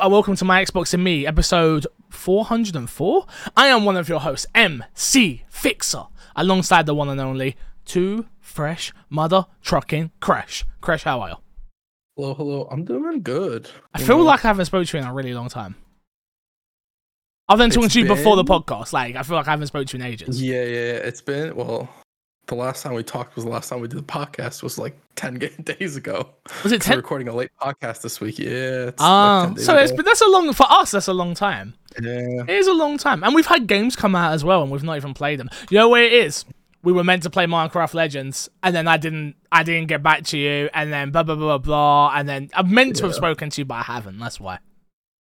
and welcome to My Xbox and Me, episode 404. I am one of your hosts, MC Fixer, alongside the one and only Two Fresh Mother Trucking Crash. Crash, how are you? Hello, hello. I'm doing good. I feel like I haven't spoken to you in a really long time. I've been talking It's to you before the podcast, like I feel like I haven't spoken to you in ages. Yeah, yeah, yeah. It's been well. The last time we talked was the last time we did the podcast was like ten ga- days ago. Was it 'Cause We're ten? recording a late podcast this week. Yeah. It's Ah, like so it's but that's a long for us. That's a long time. yeah. It is a long time, and we've had games come out as well, and we've not even played them. You know where it is? We were meant to play Minecraft Legends, and then I didn't. I didn't get back to you, and then blah blah blah blah blah, and then I'm meant to have spoken to you, but I haven't. That's why.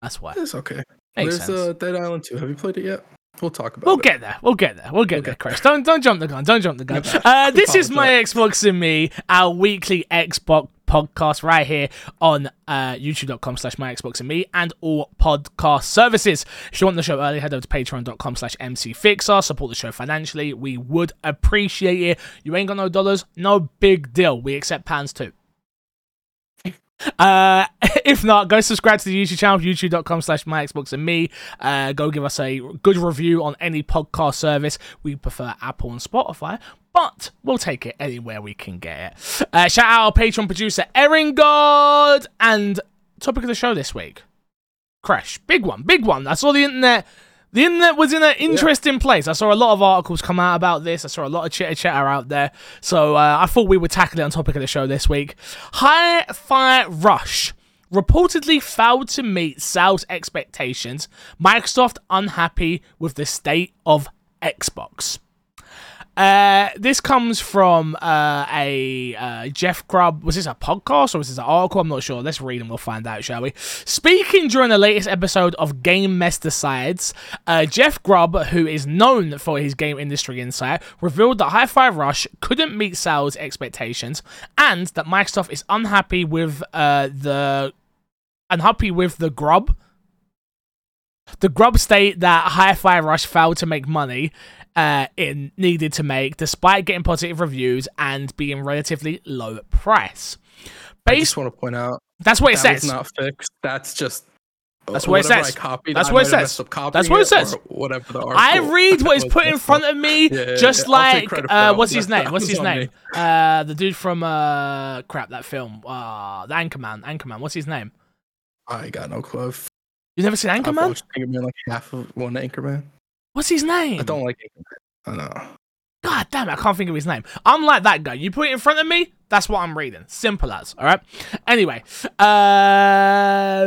That's why. It's okay. Makes There's sense. uh, Dead Island 2. Have you played it yet? We'll talk about We'll it. get there. We'll get there. We'll get We'll there, get Chris. Don't don't jump the gun. Don't jump the gun. Uh, this is my Xbox and me, our weekly Xbox podcast right here on uh, youtube.com slash my Xbox and me and all podcast services. If you want the show early, head over to patreon.com slash mcfixer. Support the show financially. We would appreciate it. You ain't got no dollars? No big deal. We accept pounds too. Uh, if not, go subscribe to the YouTube channel, youtube.com slash my Xbox and me. Uh, go give us a good review on any podcast service. We prefer Apple and Spotify, but we'll take it anywhere we can get it. Uh, shout out our Patreon producer, Erin God, and topic of the show this week Crash. Big one, big one. I saw the internet. The internet was in an interesting place. I saw a lot of articles come out about this. I saw a lot of chitter chatter out there. So uh, I thought we would tackle it on topic of the show this week. Hi Fire Rush reportedly failed to meet sales expectations. Microsoft unhappy with the state of Xbox. Uh, this comes from uh, a uh, Jeff Grubb. Was this a podcast or was this an article? I'm not sure. Let's read and we'll find out, shall we? Speaking during the latest episode of Game Mess Decides, uh, Jeff Grubb, who is known for his game industry insight, revealed that Hi-Fi Rush couldn't meet sales expectations and that Microsoft is unhappy with uh, the unhappy with the Grubb. The Grubb state that Hi-Fi Rush failed to make money uh, it needed to make, despite getting positive reviews and being relatively low price. I just want to point out that's what it that says. not fixed. That's just. That's what it says. Copied, That's what it says. That's what it says. Whatever the I read what is put in front of me, Yeah, yeah, just yeah. Like uh, what's his name? What's his name? Uh, the dude from uh, crap that film, uh, the Anchorman. Anchorman. What's his name? I got no clue. I've, You never seen I've Anchorman? watched Anchorman like half of one Anchorman. What's his name? I don't like Anchorman. I know. God damn it, I can't think of his name. I'm like that guy. You put it in front of me, that's what I'm reading. Simple as, all right? Anyway, uh,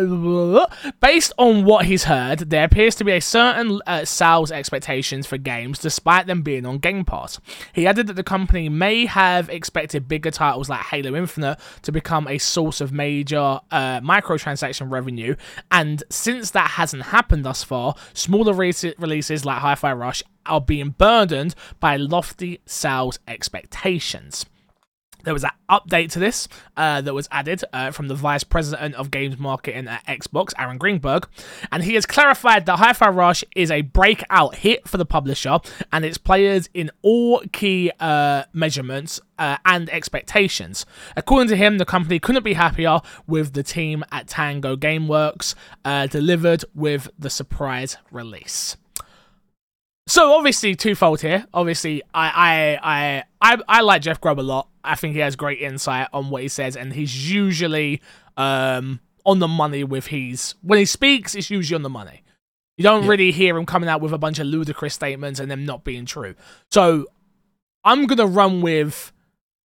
based on what he's heard, there appears to be a certain uh, sales expectations for games despite them being on Game Pass. He added that the company may have expected bigger titles like Halo Infinite to become a source of major uh, microtransaction revenue, and since that hasn't happened thus far, smaller release- releases like Hi-Fi Rush are being burdened by lofty sales expectations. There was an update to this uh, that was added uh, from the vice president of games marketing at Xbox, Aaron Greenberg, and he has clarified that Hi-Fi Rush is a breakout hit for the publisher and its players in all key uh, measurements uh, and expectations. According to him, the company couldn't be happier with the team at Tango GameWorks uh, delivered with the surprise release. So obviously twofold here. Obviously, I I I I, I like Jeff Grubb a lot. I think he has great insight on what he says, and he's usually um on the money with his when he speaks. It's usually on the money. You don't Yeah. really hear him coming out with a bunch of ludicrous statements and them not being true. So I'm gonna run with.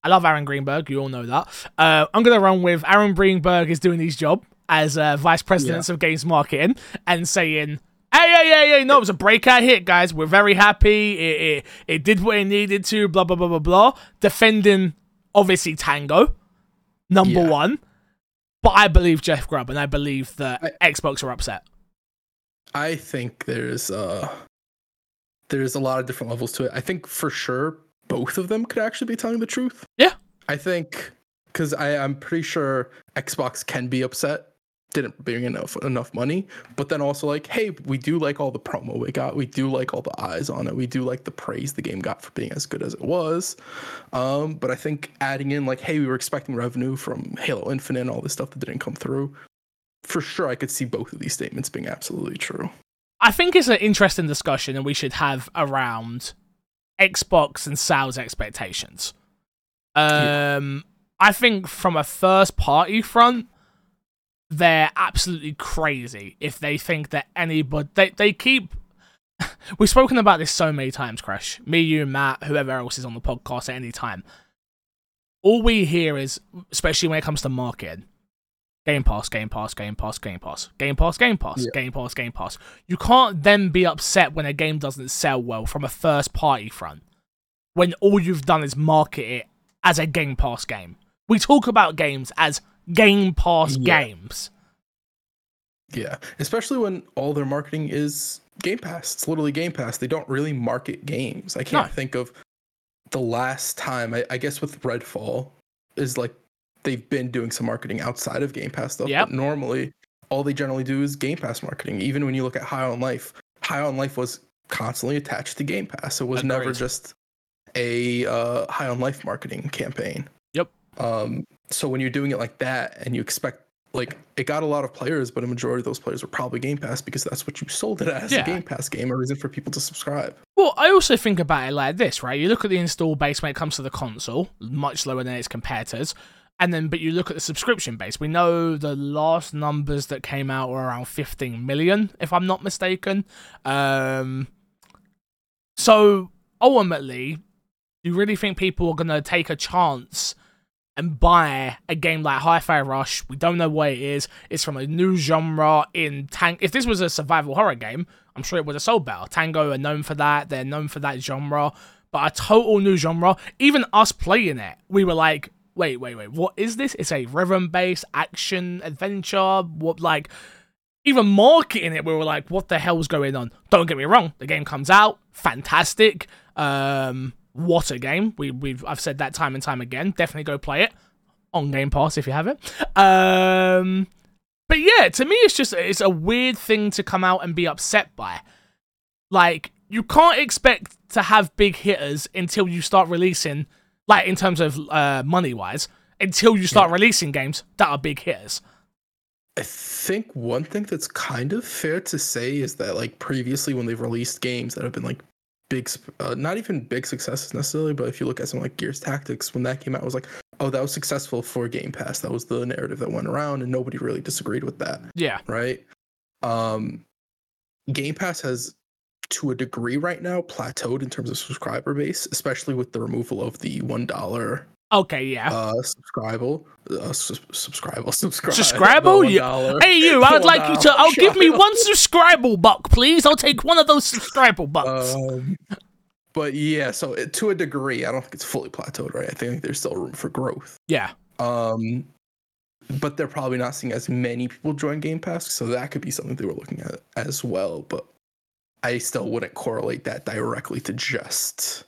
I love Aaron Greenberg. You all know that. Uh, I'm gonna run with Aaron Greenberg is doing his job as uh, vice president of games marketing and saying, "Hey, hey, hey, hey! No, it was a breakout hit, guys. We're very happy. It, it, it did what it needed to. Blah blah blah blah blah." Defending obviously Tango, number Yeah. one. But I believe Jeff Grubb, and I believe that I- Xbox are upset. I think there's uh there's a lot of different levels to it. I think for sure both of them could actually be telling the truth. Yeah. I think because I'm pretty sure Xbox can be upset didn't bring enough enough money, but then also like, hey, we do like all the promo we got. We do like all the eyes on it. We do like the praise the game got for being as good as it was. Um, but I think adding in like, hey, we were expecting revenue from Halo Infinite and all this stuff that didn't come through. for sure I could see both of these statements being absolutely true. I think it's an interesting discussion, and we should have around Xbox and sales expectations. Um, I think from a first party front, they're absolutely crazy if they think that anybody they they keep. We've spoken about this so many times, Crash. Me, you, Matt, whoever else is on the podcast at any time. All we hear is, especially when it comes to marketing, Game Pass, Game Pass, Game Pass, Game Pass, Game Pass, Game Pass, Yeah. Game Pass, Game Pass. You can't then be upset when a game doesn't sell well from a first party front when all you've done is market it as a Game Pass game. We talk about games as Game Pass Yeah. games. Yeah, especially when all their marketing is Game Pass. It's literally Game Pass. They don't really market games. I can't No. think of the last time. I, I guess with Redfall is like they've been doing some marketing outside of Game Pass stuff. Yep. But normally, all they generally do is Game Pass marketing. Even when you look at High on Life, High on Life was constantly attached to Game Pass. It was never just a uh, High on Life marketing campaign. Yep. Um, so when you're doing it like that and you expect like it got a lot of players, but a majority of those players were probably Game Pass because that's what you sold it as Yeah. a Game Pass game, a reason for people to subscribe. Well, I also think about it like this, right? You look at the install base when it comes to the console, much lower than its competitors. And then, but you look at the subscription base. We know the last numbers that came out were around 15 million, if I'm not mistaken. Um, so ultimately, you really think people are going to take a chance and buy a game like Hi-Fi Rush? We don't know what it is. It's from a new genre in tank. If this was a survival horror game, I'm sure it would have sold better. Tango are known for that. They're known for that genre. But a total new genre. Even us playing it, we were like, wait, wait, wait. What is this? It's a rhythm-based action adventure. What like? Even marketing it, we were like, what the hell's going on? Don't get me wrong. The game comes out, fantastic. Um, what a game. We we've I've said that time and time again. Definitely go play it on Game Pass if you have it. Um, but yeah, to me, it's just it's a weird thing to come out and be upset by. Like you can't expect to have big hitters until you start releasing, like in terms of uh, money wise, until you start releasing games that are big hitters. I think one thing that's kind of fair to say is that like previously when they've released games that have been like big, uh, not even big successes necessarily, but if you look at something like Gears Tactics, when that came out, it was like, oh, that was successful for Game Pass. That was the narrative that went around, and nobody really disagreed with that. Yeah, right? Um, Game Pass has, to a degree right now, plateaued in terms of subscriber base, especially with the removal of the one dollar okay, yeah. uh subscribable, uh, su- subscribable, subscribe. Subscribable? the Yeah. $1 Hey, you! I would like you to. $1 Oh, give me one subscribable buck, please. I'll take one of those subscribable bucks. Um, but yeah, so it, to a degree, I don't think it's fully plateaued, right? I think there's still room for growth. yeah, Um, but they're probably not seeing as many people join Game Pass, so that could be something they were looking at as well. But I still wouldn't correlate that directly to just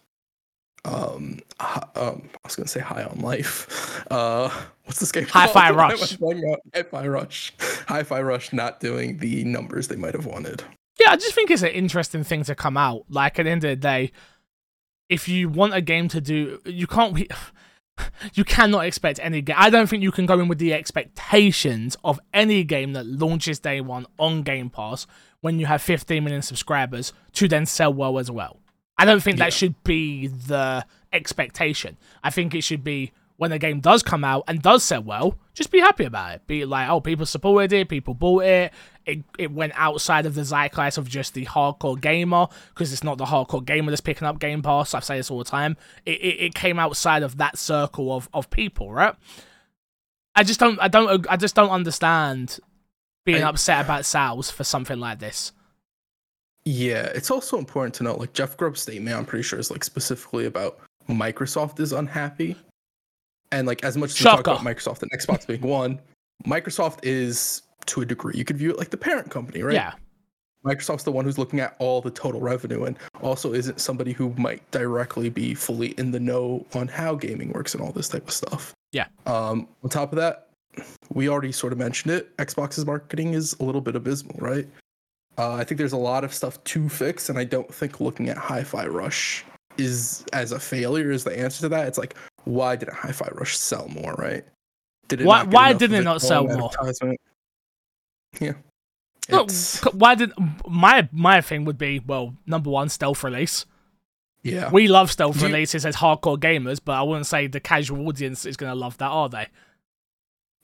um, hi- um I was gonna say high on life. Uh, what's this game? Why am Rush. out? Hi-Fi Rush. Hi-Fi Rush not doing the numbers they might have wanted. yeah. I just think it's an interesting thing to come out. Like at the end of the day, if you want a game to do, you can't. You cannot expect any game. I don't think you can go in with the expectations of any game that launches day one on Game Pass when you have 15 million subscribers to then sell well as well. I don't think Yeah. that should be the expectation. I think it should be when the game does come out and does sell well, just be happy about it. Be like, oh, people supported it, people bought it. It it went outside of the zeitgeist of just the hardcore gamer because it's not the hardcore gamer that's picking up Game Pass. I say this all the time. It, it it came outside of that circle of of people, right? I just don't I don't I just don't understand being upset about sales for something like this. Yeah, it's also important to note, like Jeff Grubb's statement, I'm pretty sure is like specifically about Microsoft is unhappy. And like as much as we talk about Microsoft and Xbox being one, Microsoft is to a degree, you could view it like the parent company, right? Yeah. Microsoft's the one who's looking at all the total revenue and also isn't somebody who might directly be fully in the know on how gaming works and all this type of stuff. Yeah. Um, on top of that, we already sort of mentioned it. Xbox's marketing is a little bit abysmal, right? Uh, I think there's a lot of stuff to fix, and I don't think looking at Hi-Fi Rush is as a failure is the answer to that. It's like, why didn't Hi-Fi Rush sell more, right? Did Why- why didn't it not sell more? Yeah. Look, why did my my thing would be well number one stealth release. yeah. We love stealth Do you- releases as hardcore gamers, but I wouldn't say the casual audience is going to love that, are they?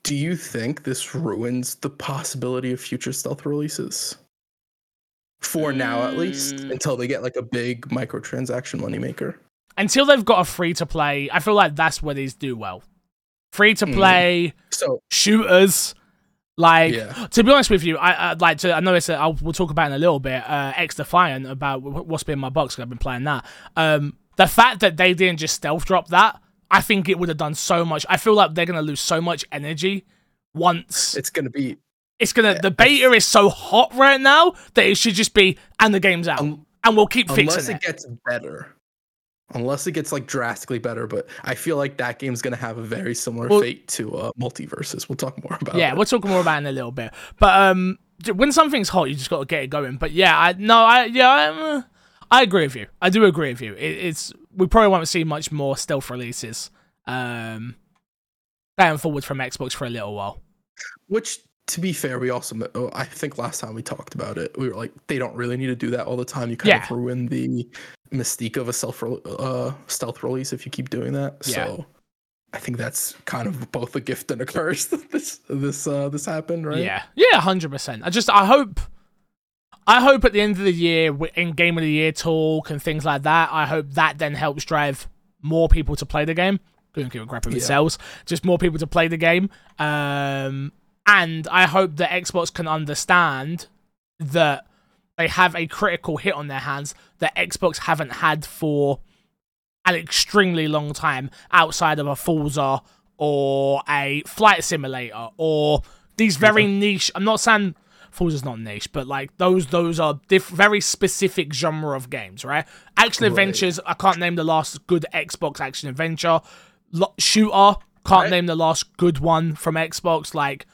Do you think this ruins the possibility of future stealth releases? For now, at least, Mm. until they get like a big microtransaction moneymaker. Until they've got a free to play, I feel like that's where these do well. Free to Mm. play So shooters. Like Yeah. to be honest with you, I I'd like to. I know it's. A, I'll, we'll talk about in a little bit. Uh, XDefiant about what's been in my box. 'cause I've been playing that. Um, the fact that they didn't just stealth drop that, I think it would have done so much. I feel like they're gonna lose so much energy once it's gonna be it's gonna. The beta is so hot right now that it should just be and the game's out, un- and we'll keep fixing it Unless it gets better. Unless it gets like drastically better, but I feel like that game's gonna have a very similar Well- fate to uh, MultiVersus. We'll talk more about yeah, it. we'll talk more about in a little bit. But um, when something's hot, you just got to get it going. But yeah, I no, I yeah, I'm, uh, I agree with you. I do agree with you. It, it's we probably won't see much more stealth releases um going forward from Xbox for a little while. Which, to be fair, we also oh, I think last time we talked about it, we were like, they don't really need to do that all the time. You kind Yeah. of ruin the mystique of a self uh, stealth release if you keep doing that. Yeah. So I think that's kind of both a gift and a curse. that this this uh, this happened, right? Yeah, yeah, hundred percent. I just I hope. I hope at the end of the year, in Game of the Year talk and things like that, I hope that then helps drive more people to play the game. Couldn't give a crap if it Yeah. sells. Just more people to play the game. Um, and I hope that Xbox can understand that they have a critical hit on their hands that Xbox haven't had for an extremely long time outside of a Forza or a flight simulator or these very niche. I'm not saying Forza's not niche, but like those those are diff- very specific genre of games, right? Action Right. adventures. I can't name the last good Xbox action adventure. Lo- shooter. Can't Right. name the last good one from Xbox. Like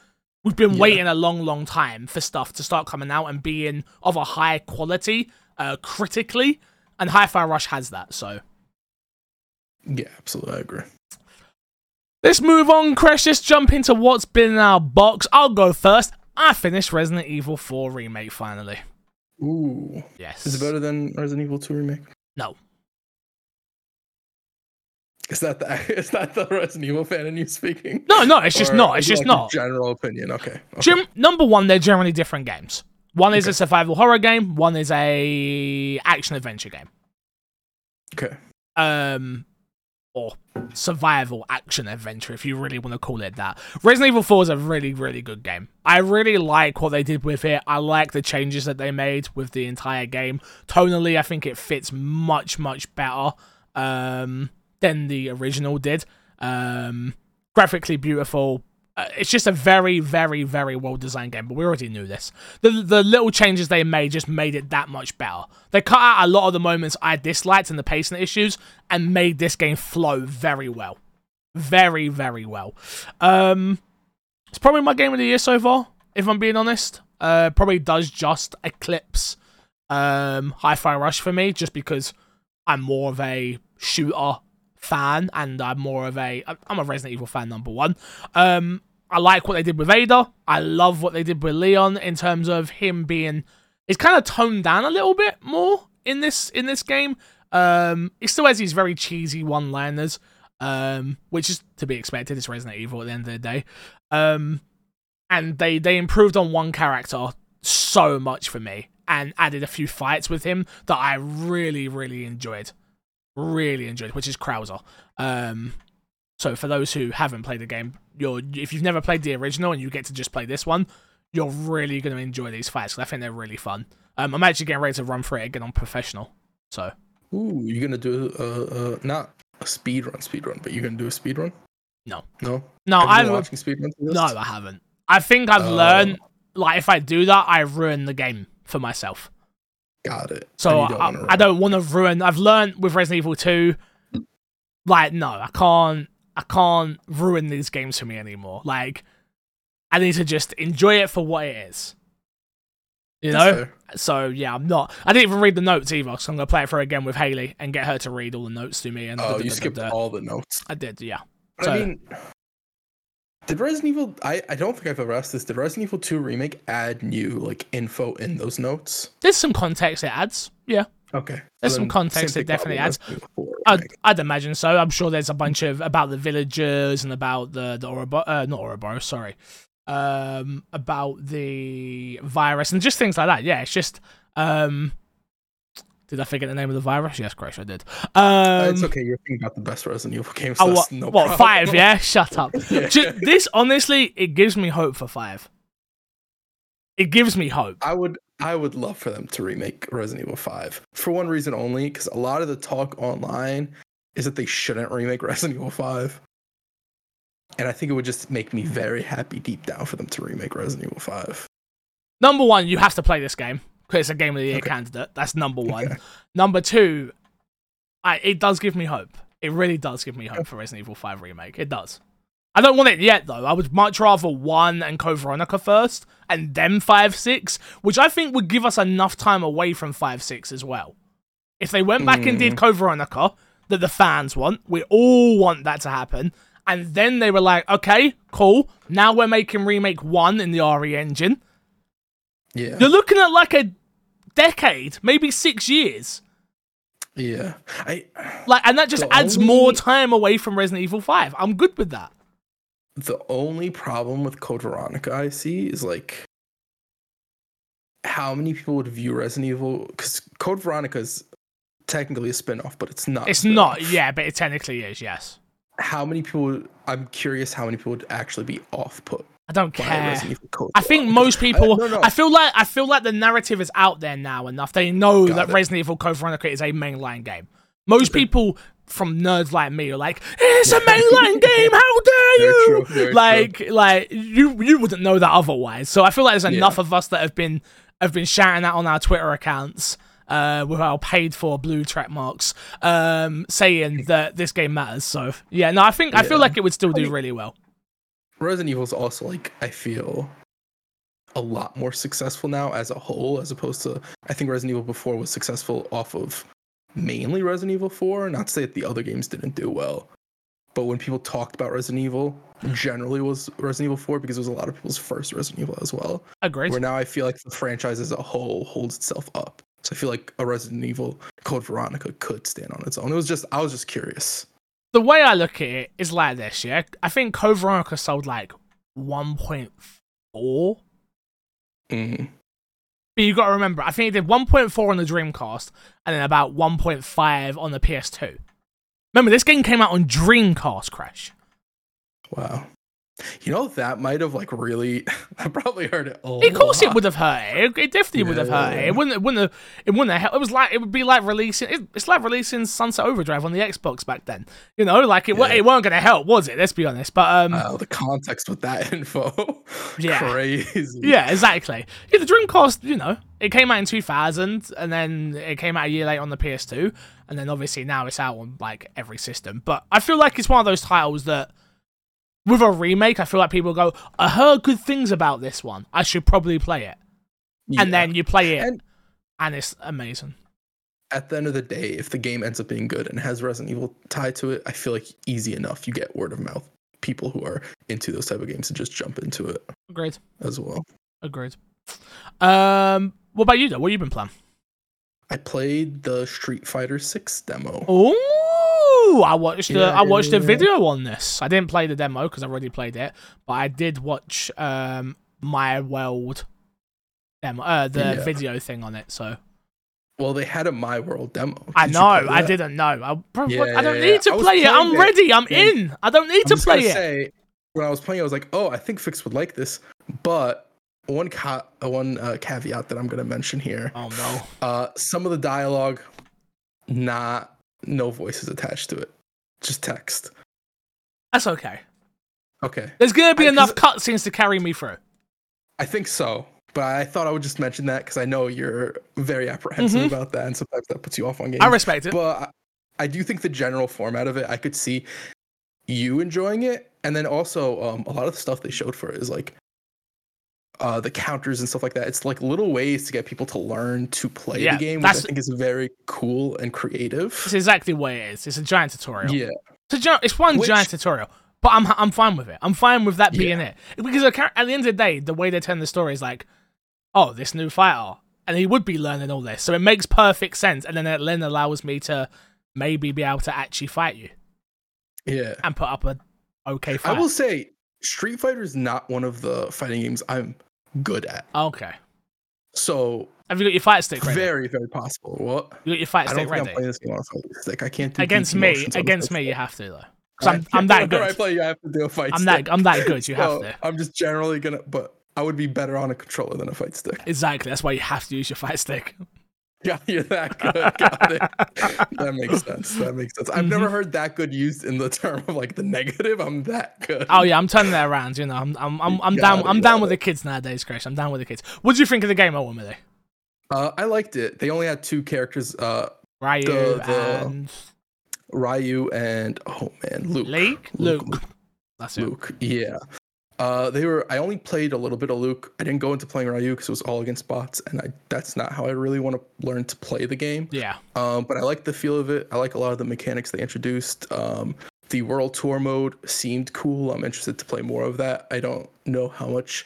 we've been Yeah. waiting a long, long time for stuff to start coming out and being of a high quality, uh, critically. And Hi-Fi Rush has that, so. Yeah, absolutely. I agree. Let's move on, Crash. Let's jump into what's been in our box. I'll go first. I finished Resident Evil 4 Remake finally. Ooh, Yes. is it better than Resident Evil 2 remake? No. Is that the is that the Resident Evil fan in you speaking? No, no, it's just Or not. It's just like not. General opinion. Okay. okay. Gem- number one, they're generally different games. One is a survival horror game. One is a action adventure game. Okay. Um, or survival action adventure, if you really want to call it that. Resident Evil 4 is a really, really good game. I really like what they did with it. I like the changes that they made with the entire game. Tonally, I think it fits much, much better um, than the original did. Um, graphically beautiful. Uh, it's just a very, very, very well designed game, but we already knew this. The the little changes they made just made it that much better. They cut out a lot of the moments I disliked and the pacing issues, and made this game flow very well, very, very well. Um, it's probably my game of the year so far, if I'm being honest. Uh, probably does just eclipse um Hi-Fi Rush for me, just because I'm more of a shooter fan and I'm more of a I'm a Resident Evil fan number one. Um I like what they did with Ada. I love what they did with Leon in terms of him being it's kind of toned down a little bit more in this in this game. Um it still has these very cheesy one-liners um which is to be expected it's Resident Evil at the end of the day. Um and they they improved on one character so much for me and added a few fights with him that I really really enjoyed really enjoyed, which is Krauser. Um, so for those who haven't played the game, you're if you've never played the original and you get to just play this one, you're really going to enjoy these fights. 'cause I think they're really fun. Um, I'm actually getting ready to run through it again on professional. So Ooh, you're gonna do uh, uh not a speed run, speed run, but you're gonna do a speed run? No. No. no, been I've watching speed runs. this? no, I haven't. I think I've Oh. learned like if I do that, I ruin the game for myself. Got it. So don't I, I don't want to ruin. I've learned with Resident Evil 2, like no, I can't. I can't ruin these games for me anymore. Like I need to just enjoy it for what it is. You That's know. fair. So yeah, I'm not. I didn't even read the notes either. So I'm gonna play it through again with Haley and get her to read all the notes to me. And Oh, da- da- you da- skipped all the notes. I did, yeah. So- I mean, Did Resident Evil? I, I don't think I've ever asked this. Did Resident Evil 2 remake add new like info in those notes? There's some context it adds. Yeah. Okay. There's So some context it definitely adds. Resident Evil 4 I'd. I'd imagine so. I'm sure there's a bunch of about the villagers and about the the uh, not Ouroboros, sorry, um, about the virus and just things like that. Yeah, it's just. Um, did I forget the name of the virus? Yes, Grace, I did. Um, Uh, it's okay. You're thinking about the best Resident Evil games. Oh, so what? no what five? Yeah, shut up. Yeah. This honestly, it gives me hope for five. It gives me hope. I would I would love for them to remake Resident Evil 5 for one reason only because a lot of the talk online is that they shouldn't remake Resident Evil 5. And I think it would just make me very happy deep down for them to remake Resident Evil 5. Number one, you have to play this game it's a game of the year Okay. candidate. That's number one. Number two, I, it does give me hope. It really does give me hope for Resident Evil 5 remake. It does. I don't want it yet though. I would much rather one and Code Veronica first, and then five six, which I think would give us enough time away from five six as well. If they went back and did mm. Code Veronica that the fans want, we all want that to happen, and then they were like, okay, cool. Now we're making remake one in the RE engine. Yeah. You're looking at like a decade, maybe six years. Yeah. I Like, and that just adds only- more time away from Resident Evil 5. I'm good with that. the only problem with Code Veronica I see is like how many people would view Resident Evil because Code Veronica is technically a spin-off, but it's not. It's not, yeah, but it technically is, yes. How many people? Would, I'm curious how many people would actually be off-put I don't care. Resident Evil Code. I think most people. no, no. I feel like I feel like the narrative is out there now enough. They know Got that it. Resident Evil Code Veronica is a mainline game. Most people from nerds like me are like, "It's a mainline game. How dare Very you!" true, very like, like you you wouldn't know that otherwise. So I feel like there's Yeah. enough of us that have been have been shouting that on our Twitter accounts. Uh, with our paid for blue track marks, um, saying that this game matters. So yeah, no, I think I feel like it would still do really well. Resident Evil is also like I feel a lot more successful now as a whole, as opposed to I think Resident Evil before was successful off of mainly Resident Evil 4. Not to say that the other games didn't do well, but when people talked about Resident Evil, hmm. generally was Resident Evil 4 because it was a lot of people's first Resident Evil as well. Agreed. Where now I feel like the franchise as a whole holds itself up. So I feel like a Resident Evil Code Veronica could stand on its own. It was just I was just curious. The way I look at it is like this, yeah. I think Code Veronica sold like 1.4. Mm. But you got to remember, I think it did 1.4 on the Dreamcast and then about 1.5 on the PS2. Remember, this game came out on Dreamcast, Crash. Wow. You know that might have like really I probably heard it a Of course, it would have hurt. It, it definitely would have hurt. Yeah. It wouldn't. It wouldn't. Have, it wouldn't. Have, helped. it was like. It would be like releasing. It, it's like releasing Sunset Overdrive on the Xbox back then. You know, like it. Yeah. It weren't going to help, was it? Let's be honest. But um, Wow, the context with that info. Yeah. Crazy. Yeah, exactly. Yeah, the Dreamcast, you know, it came out in 2000, and then it came out a year later on the PS2, and then obviously now it's out on like every system. But I feel like it's one of those titles that, with a remake, I feel like people go, "I heard good things about this one. I should probably play it." Yeah. And then you play it, And- and it's amazing. at the end of the day, if the game ends up being good and has Resident Evil tied to it, I feel like easy enough you get word of mouth people who are into those type of games to just jump into it Agreed. as well. Agreed. Um, what about you though? What have you been playing? I played the Street Fighter 6 demo. Oh, I watched the Yeah, I watched the yeah. video on this. I didn't play the demo because I already played it, but I did watch um my world demo, uh, the Yeah. video thing on it. So Well, they had a My World demo. I Did you know I didn't know. I, bro, Yeah, I don't need to I play it. I'm it, ready. I'm in. I don't need I'm to play it. say, when I was playing, I was like, oh, I think Fix would like this. But one ca- uh, one uh, caveat that I'm gonna mention here: Oh no. uh, some of the dialogue, not no voices attached to it, just text. That's okay. Okay, There's gonna be I- enough cutscenes to carry me through. I think so. But I thought I would just mention that because I know you're very apprehensive Mhm. about that, and sometimes that puts you off on games. I respect it. but I, I do think the general format of it, I could see you enjoying it, and then also um, a lot of the stuff they showed for it is like uh, the counters and stuff like that. It's like little ways to get people to learn to play Yeah, the game, which I think is very cool and creative. It's exactly what it is. It's a giant tutorial. Yeah, It's, a it's one Which- giant tutorial. But I'm I'm fine with it. I'm fine with that being Yeah. it because at the end of the day, the way they tell the story is like, oh, this new fighter, and he would be learning all this, so it makes perfect sense, and then it then allows me to maybe be able to actually fight you Yeah. and put up a okay I will say Street Fighter is not one of the fighting games I'm good at. Okay, So have you got your fight stick ready? very, very possible. What? you got your fight I don't stick think I'm ready playing this game on fight stick. I can't do against me. motions on a Against me, you have to though. 'Cause I'm, I- I'm that whenever I good. play, you have to do a fight I'm stick. that I'm that good. You have So, to. I'm just generally gonna, but I would be better on a controller than a fight stick. Exactly. That's why you have to use your fight stick. Yeah, you're that good. Got it. That makes sense. That makes sense. I've Mm-hmm. never heard that good used in the term of like the negative. I'm that good. Oh yeah, I'm turning that around. You know, I'm I'm I'm, I'm down. it, I'm down it. with the kids nowadays, Chris. I'm down with the kids. What do you think of the game, ultimately? Uh, I liked it. They only had two characters, uh, Ryu The- the- and Ryu and oh man, Luke. Leek? Luke, Luke. That's it. Luke. Yeah. Uh, they were. I only played a little bit of Luke. I didn't go into playing Ryu because it was all against bots, and I that's not how I really want to learn to play the game. Yeah. Um, but I like the feel of it. I like a lot of the mechanics they introduced. Um, the World Tour mode seemed cool. I'm interested to play more of that. I don't know how much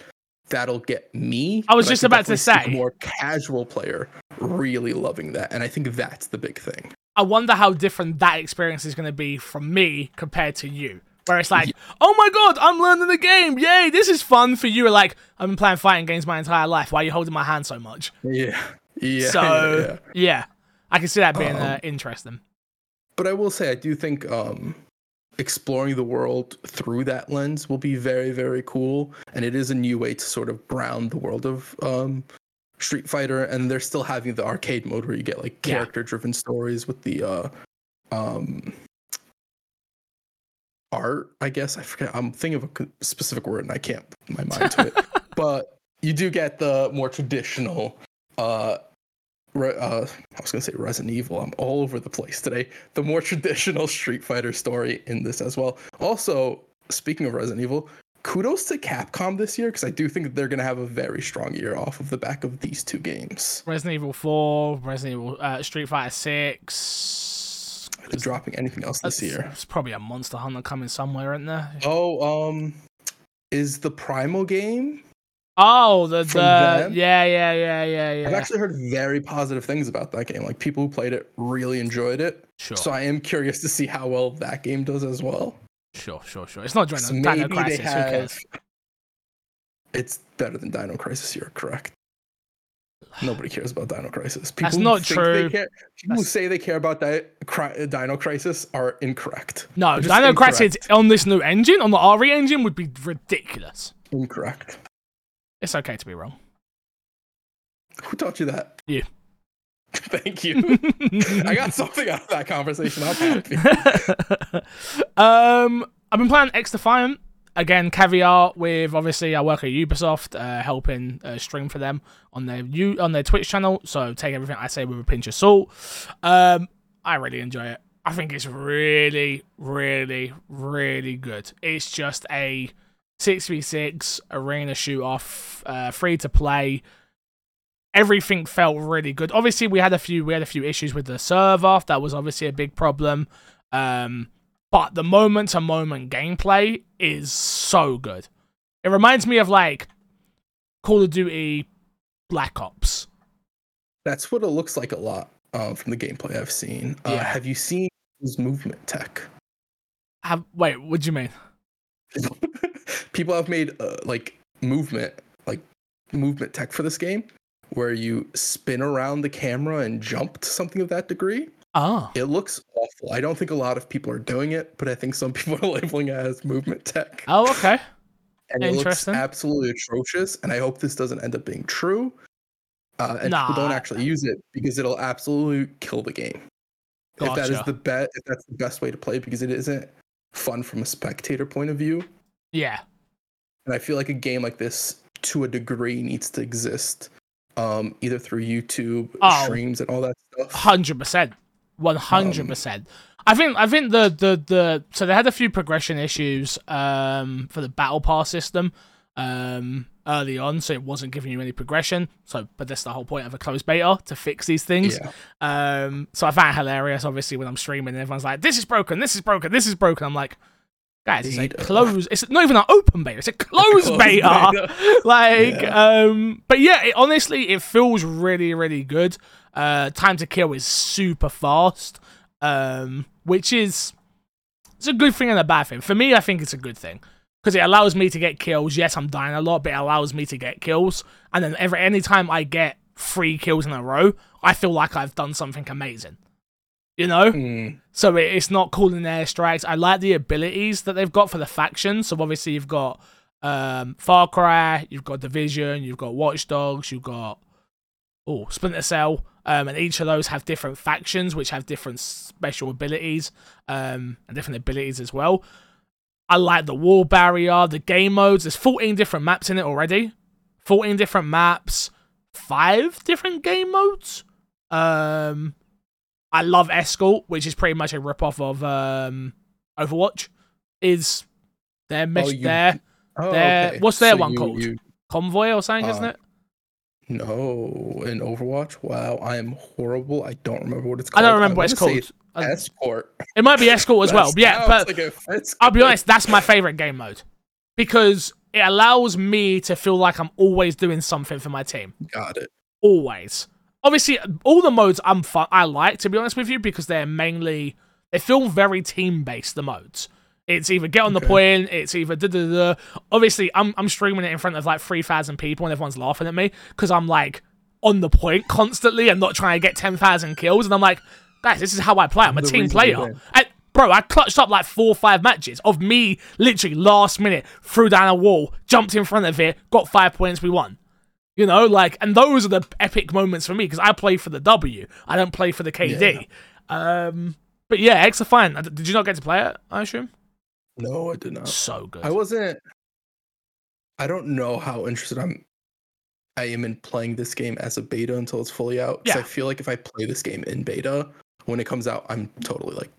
that'll get me. I was just could about to say. more casual player really loving that, and I think that's the big thing. I wonder how different that experience is going to be from me compared to you. Where it's like, oh my god, I'm learning the game. Yay, this is fun for you. Like, I've been playing fighting games my entire life. Why are you holding my hand so much? Yeah, yeah. so, yeah, yeah. yeah. I can see that being Um, uh, interesting. But I will say, I do think um, exploring the world through that lens will be very, very cool. And it is a new way to sort of ground the world of um, Street Fighter. And they're still having the arcade mode where you get like character driven stories with the uh, um, art, I guess. I forget. I'm thinking of a specific word and I can't put my mind to it. but you do get the more traditional. Uh, re- uh, I was gonna say Resident Evil. I'm all over the place today. The more traditional Street Fighter story in this as well. Also, speaking of Resident Evil, kudos to Capcom this year because I do think that they're gonna have a very strong year off of the back of these two games. Resident Evil 4, Resident Evil, uh, Street Fighter 6. They dropping anything else this year? It's probably a Monster Hunter coming somewhere, isn't there? Oh, um, is the Primal game? Oh, the, the them? yeah, yeah, yeah, yeah, I've actually heard very positive things about that game. Like people who played it really enjoyed it. Sure, So I am curious to see how well that game does as well. sure, sure, sure. It's not Dino, So Dino Crisis. have. It's better than Dino Crisis. You're correct. Nobody cares about Dino Crisis. People That's not true. People That's- say they care about Di- Dino Crisis are incorrect. No, Dino Crisis on this new engine, on the RE engine, would be ridiculous. Incorrect. It's okay to be wrong. Who taught you that? You. Thank you. I got something out of that conversation. I'm happy. um, I've been playing XDefiant again. Caveat with obviously I work at Ubisoft, uh, helping uh, stream for them on their U on their Twitch channel. So take everything I say with a pinch of salt. Um, I really enjoy it. I think it's really, really, really good. It's just a six v six arena shoot off, uh, free to play. Everything felt really good. Obviously, we had a few we had a few issues with the server. That was obviously a big problem. Um, but the moment to moment gameplay is so good. It reminds me of like Call of Duty Black Ops. That's what it looks like a lot um, from the gameplay I've seen. Uh, Yeah. Have you seen his movement tech? Have wait, what do you mean? People have made uh, like movement, like movement tech for this game, where you spin around the camera and jump to something of that degree. Oh, It looks awful. I don't think a lot of people are doing it, but I think some people are labeling it as movement tech. oh, okay. and it looks absolutely atrocious. And I hope this doesn't end up being true. Uh, and people don't actually use it because it'll absolutely kill the game. Gotcha. If that is the bet, if that's the best way to play, because it isn't fun from a spectator point of view. Yeah, And I feel like a game like this, to a degree, needs to exist, um, either through YouTube Oh. streams and all that stuff. hundred percent, one hundred percent. I think I think the the the so they had a few progression issues um for the battle pass system um early on, so it wasn't giving you any progression. So, but that's the whole point of a closed beta to fix these things. Yeah, Um, so I found it hilarious. Obviously, when I'm streaming, and everyone's like, "This is broken. This is broken. This is broken." I'm like, Guys, it's a Beta. closed. It's not even an open beta. It's a closed, Closed beta. beta. like, Yeah. um, but yeah, it, honestly, it feels really, really good. Uh, time to kill is super fast, um, which is it's a good thing and a bad thing. For me, I think it's a good thing because it allows me to get kills. Yes, I'm dying a lot, but it allows me to get kills. And then every any time I get three kills in a row, I feel like I've done something amazing. You know. Mm, So it, it's not calling airstrikes. I like the abilities that they've got for the factions. So obviously you've got um, Far Cry, you've got Division, you've got Watch Dogs, you've got oh Splinter Cell, um, and each of those have different factions which have different special abilities um, and different abilities as well. I like the wall barrier, the game modes. There's 14 different maps in it already. 14 different maps, five different game modes. Um, I love Escort, which is pretty much a ripoff of um, Overwatch. Is their mesh Oh, you- there oh, There- okay. what's their So one you- called? you- convoy or something, isn't Uh, it? no, in Overwatch. Wow, I am horrible. I don't remember what it's called. I don't remember what it's called. Uh, Escort. It might be Escort as well. Yeah, but like I'll be honest, that's my favorite game mode because it allows me to feel like I'm always doing something for my team. Got it. Always. Obviously, all the modes I'm fun- I like to be honest with you because they're mainly they feel very team based. The modes. It's either get on the Okay. point, it's either da da da. Obviously, I'm I'm streaming it in front of like three thousand people and everyone's laughing at me because I'm like on the point constantly and not trying to get ten thousand kills. And I'm like, guys, this is how I play. I'm a team player. bro, I clutched up like four or five matches of me literally last minute threw down a wall, jumped in front of it, got five points, we won. You know, like, and those are the epic moments for me because I play for the W. I don't play for the KD. Um, but yeah, XDefiant. Uh, Did you not get to play it? I assume. No, I did not. So good. I wasn't. I don't know how interested I'm. I am in playing this game as a beta until it's fully out. Yeah. I feel like if I play this game in beta, when it comes out, I'm totally like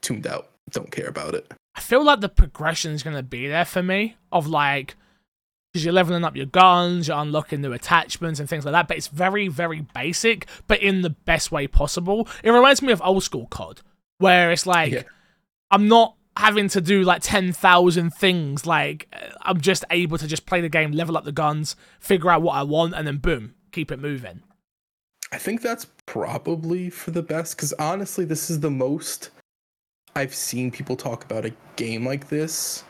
tuned out. Don't care about it. I feel like the progression is going to be there for me of like because you're leveling up your guns, you're unlocking new attachments and things like that. But it's very, very basic, but in the best way possible. It reminds me of old school COD, where it's like Yeah. I'm not having to do like ten thousand things. Like I'm just able to just play the game, level up the guns, figure out what I want, and then boom, keep it moving. I think that's probably for the best because honestly, this is the most I've seen people talk about a game like this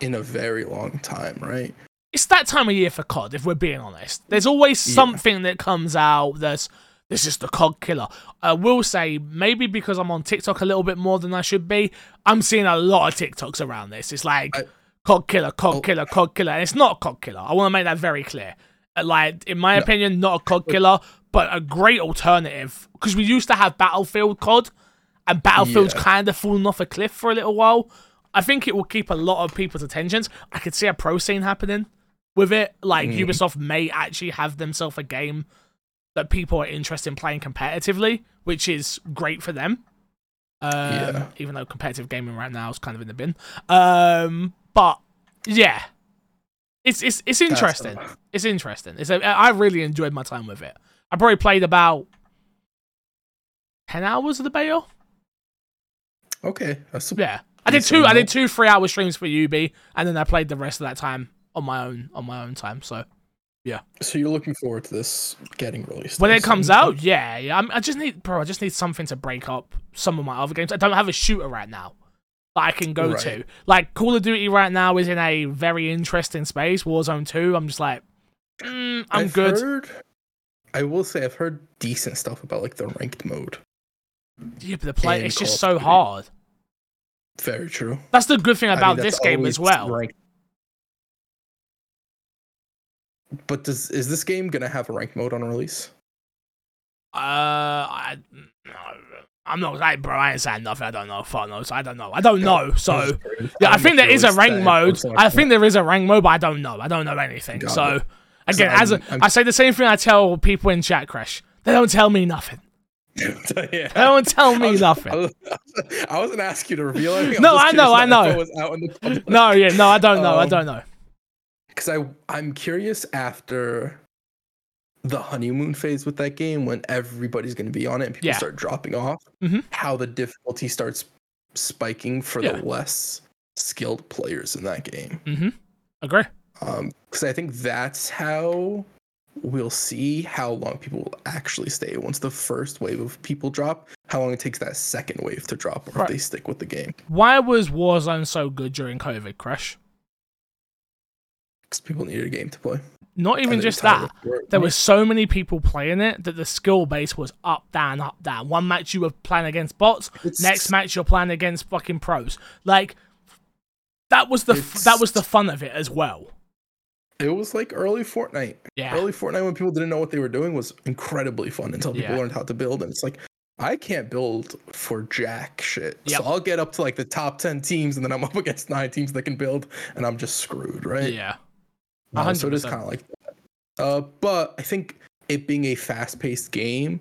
in a very long time, right? it's that time of year for COD, if we're being honest. There's always Yeah. something that comes out that's this is the COD killer. I will say, maybe because I'm on TikTok a little bit more than I should be, I'm seeing a lot of TikToks around this. It's like I- COD killer, COD Oh. killer, COD killer. And it's not a COD killer. I want to make that very clear. Uh, Like, in my No. opinion, not a COD killer, but a great alternative. Because we used to have Battlefield COD, and Battlefield's Yeah. kind of fallen off a cliff for a little while. I think it will keep a lot of people's attentions. I could see a pro scene happening with it. Like Mm. Ubisoft may actually have themselves a game that people are interested in playing competitively, which is great for them. Um, Yeah. Even though competitive gaming right now is kind of in the bin. Um, but yeah, it's it's it's interesting. It's interesting. It's a, I really enjoyed my time with it. I probably played about ten hours of the beta. okay, that's Yeah, I did two. I did two three hour streams for UB, and then I played the rest of that time on my own on my own time. So yeah. so you're looking forward to this getting released when it comes out, yeah, yeah. I'm, I just need, bro. I just need something to break up some of my other games. I don't have a shooter right now that I can go Right. to. Like Call of Duty right now is in a very interesting space. Warzone Two. I'm just like, mm, I'm I've good. Heard, I will say I've heard decent stuff about like the ranked mode. yeah, but the play it's just so hard. Very true. That's the good thing I mean, about this game as well. ranked- But does is this game gonna have a ranked mode on release? Uh, I, no, I'm not like, bro. I ain't saying nothing. I don't know. Fuck knows. I don't know. I don't know. So yeah, I think there is a rank mode. I think there is a rank mode, but I don't know. I don't know anything. So again, as a, I say the same thing I tell people in chat crash. They don't tell me nothing. yeah. Don't tell I me was- nothing. I, was, I wasn't asking you to reveal anything. No, I know, I know. Was out in the. No, yeah, no, I don't know. I Um, don't know. because I I'm curious after the honeymoon phase with that game when everybody's going to be on it and people Yeah. start dropping off, Mhm. how the difficulty starts spiking for Yeah. the less skilled players in that game. Mm-hmm. Agree. Um, because I think that's how we'll see how long people will actually stay once the first wave of people drop. How long it takes that second wave to drop, or Right. if they stick with the game. Why was Warzone so good during COVID, Crash? Because people needed a game to play. Not even just that. There were so many people playing it that the skill base was up, down, up, down. One match you were playing against bots, It's- next match you're playing against fucking pros. Like that was the f- that was the fun of it as well. It was like early Fortnite. Yeah. Early Fortnite when people didn't know what they were doing was incredibly fun until people Yeah. learned how to build. And it's like, I can't build for jack shit. Yep. So I'll get up to like the top 10 teams and then I'm up against nine teams that can build and I'm just screwed, right? Yeah. Uh, so it is kind of like that. Uh, but I think it being a fast paced game,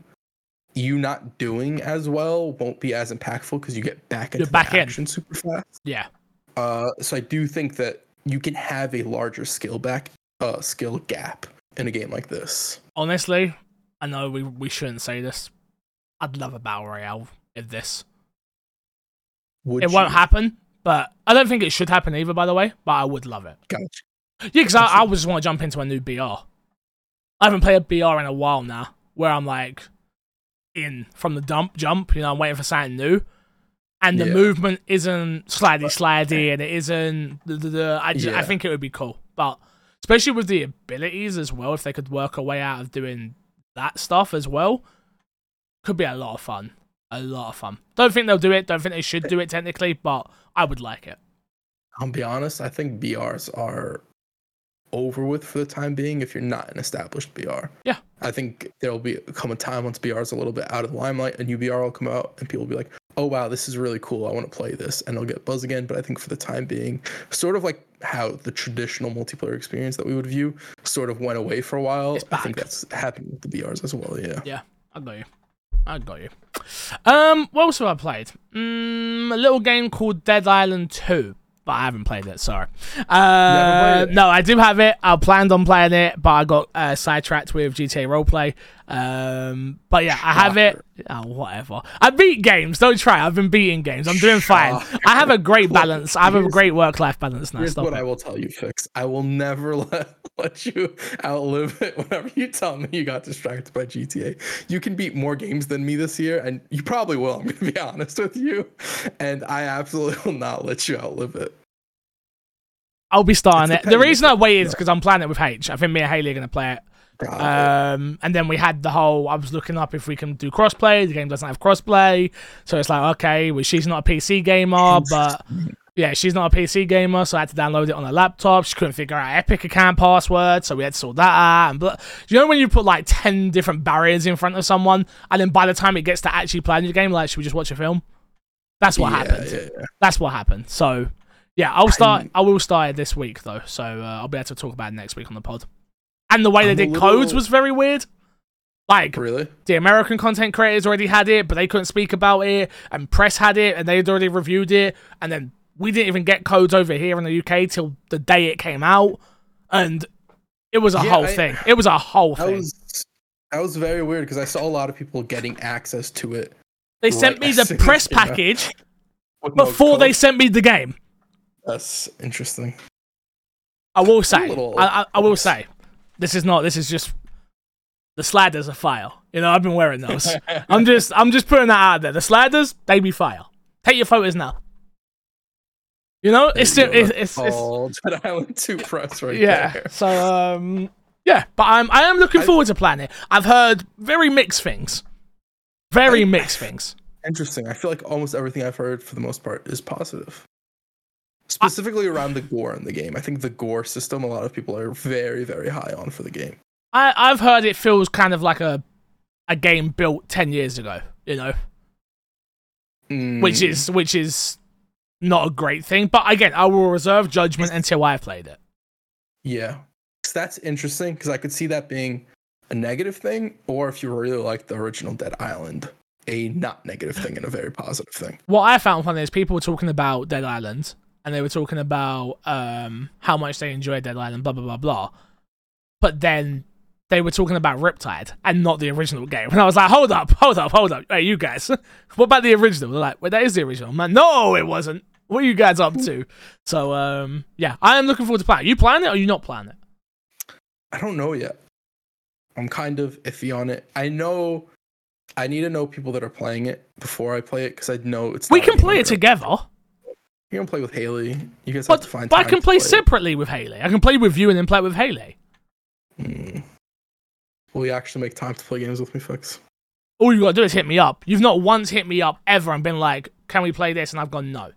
you not doing as well won't be as impactful because you get back into back the in. super fast. Yeah. Uh, so I do think that you can have a larger skill back, uh, skill gap in a game like this. Honestly, I know we we shouldn't say this. I'd love a battle royale in this. Would it won't happen, but I don't think it should happen either. By the way, but I would love it. Gotcha. Yeah, because I, I just want to jump into a new BR. I haven't played a BR in a while now, where I'm like in from the dump jump. You know, I'm waiting for something new, and the Yeah. movement isn't slidey slidey, and it isn't. The, the, the, I just, I think it would be cool, but especially with the abilities as well, if they could work a way out of doing that stuff as well, could be a lot of fun. A lot of fun. Don't think they'll do it. Don't think they should do it technically, but I would like it. I'll be honest. I think BRs are over with for the time being. If you're not an established BR, Yeah. I think there will be come a time once BR is a little bit out of the limelight, a new BR will come out, and people will be like, "Oh wow, this is really cool. I want to play this," and they'll get buzz again. But I think for the time being, sort of like how the traditional multiplayer experience that we would view sort of went away for a while. I think that's happening with the BRs as well. Yeah. Yeah, I got you. I got you. Um, what else have I played? Mm, a little game called Dead Island 2, but I haven't played it. Sorry. Uh, played it? no, I do have it. I planned on playing it, but I got uh, sidetracked with GTA Roleplay. Um, but yeah, I have it. Oh, whatever. I beat games. Don't try. I've been beating games. I'm doing fine. I have a great balance. I have a great work-life balance now. Here's Stop what it. I will tell you, Fix. I will never let, let you outlive it whenever you tell me you got distracted by GTA. You can beat more games than me this year, and you probably will. I'm going to be honest with you. And I absolutely will not let you outlive it. I'll be starting it. The reason I waited is because I'm playing it with H. I think me and Haley are going to play it. Um, and then we had the whole. I was looking up if we can do crossplay. The game doesn't have crossplay, so it's like okay, well she's not a PC gamer, but yeah, she's not a PC gamer, so I had to download it on a laptop. She couldn't figure out Epic account password, so we had to sort that out. And but you know when you put like ten different barriers in front of someone, and then by the time it gets to actually playing the game, like should we just watch a film? That's what yeah, happened. yeah, yeah. That's what happened. So yeah, I'll start. I will start it this week though, so uh, I'll be able to talk about it next week on the pod. And the way I'm they did codes was very weird. Like Really? the American content creators already had it, but they couldn't speak about it, and press had it, and they'd already reviewed it, and then we didn't even get codes over here in the UK till the day it came out, and it was a Yeah, whole I- thing. It was a whole That thing. was that was very weird because I saw a lot of people getting access to it they sent me the press it came out. package before they sent me the game. That's interesting. I will say, I, I, I will say, this is not. This is just the sliders are fire. You know, I've been wearing those. I'm just, I'm just putting that out there. The sliders, they be fire. Take your photos now. You know, it's There still, you go. it's, it's, That's it's all Dead Island 2 press right yeah. there. So, um, yeah, but I'm, I am looking I- forward to playing it. I've heard very mixed things, very I- mixed things. Interesting. I feel like almost everything I've heard for the most part is positive. Specifically around the gore in the game. I think the gore system a lot of people are very, very high on for the game. I, I've heard it feels kind of like a, a game built ten years ago. You know, which Mm, is which is not a great thing. But again, I will reserve judgment until I've played it. Yeah. So that's interesting because I could see that being a negative thing, or if you really like the original Dead Island, a not negative thing and a very positive thing. What I found funny is people were talking about Dead Island, and they were talking about um, how much they enjoyed Dead and blah blah blah blah. But then they were talking about Riptide and not the original game, and I was like, hold up, hold up, hold up, hey you guys, what about the original? They're like, wait, that is the original, man. No, it wasn't. what are you guys up to? So um, yeah, I am looking forward to playing. Are you playing it or are you not playing it? I don't know yet. I'm kind of iffy on it. I know I need to know people that are playing it before I play it because I know it's. We can play it together, You can play with Haley. You guys have to but, find. but I can to play separately with Haley. I can play with you and then play with Haley. Hmm. Will you actually make time to play games with me, folks? All you gotta do is hit me up. You've not once hit me up ever and been like, "Can we play this?" And I've gone no.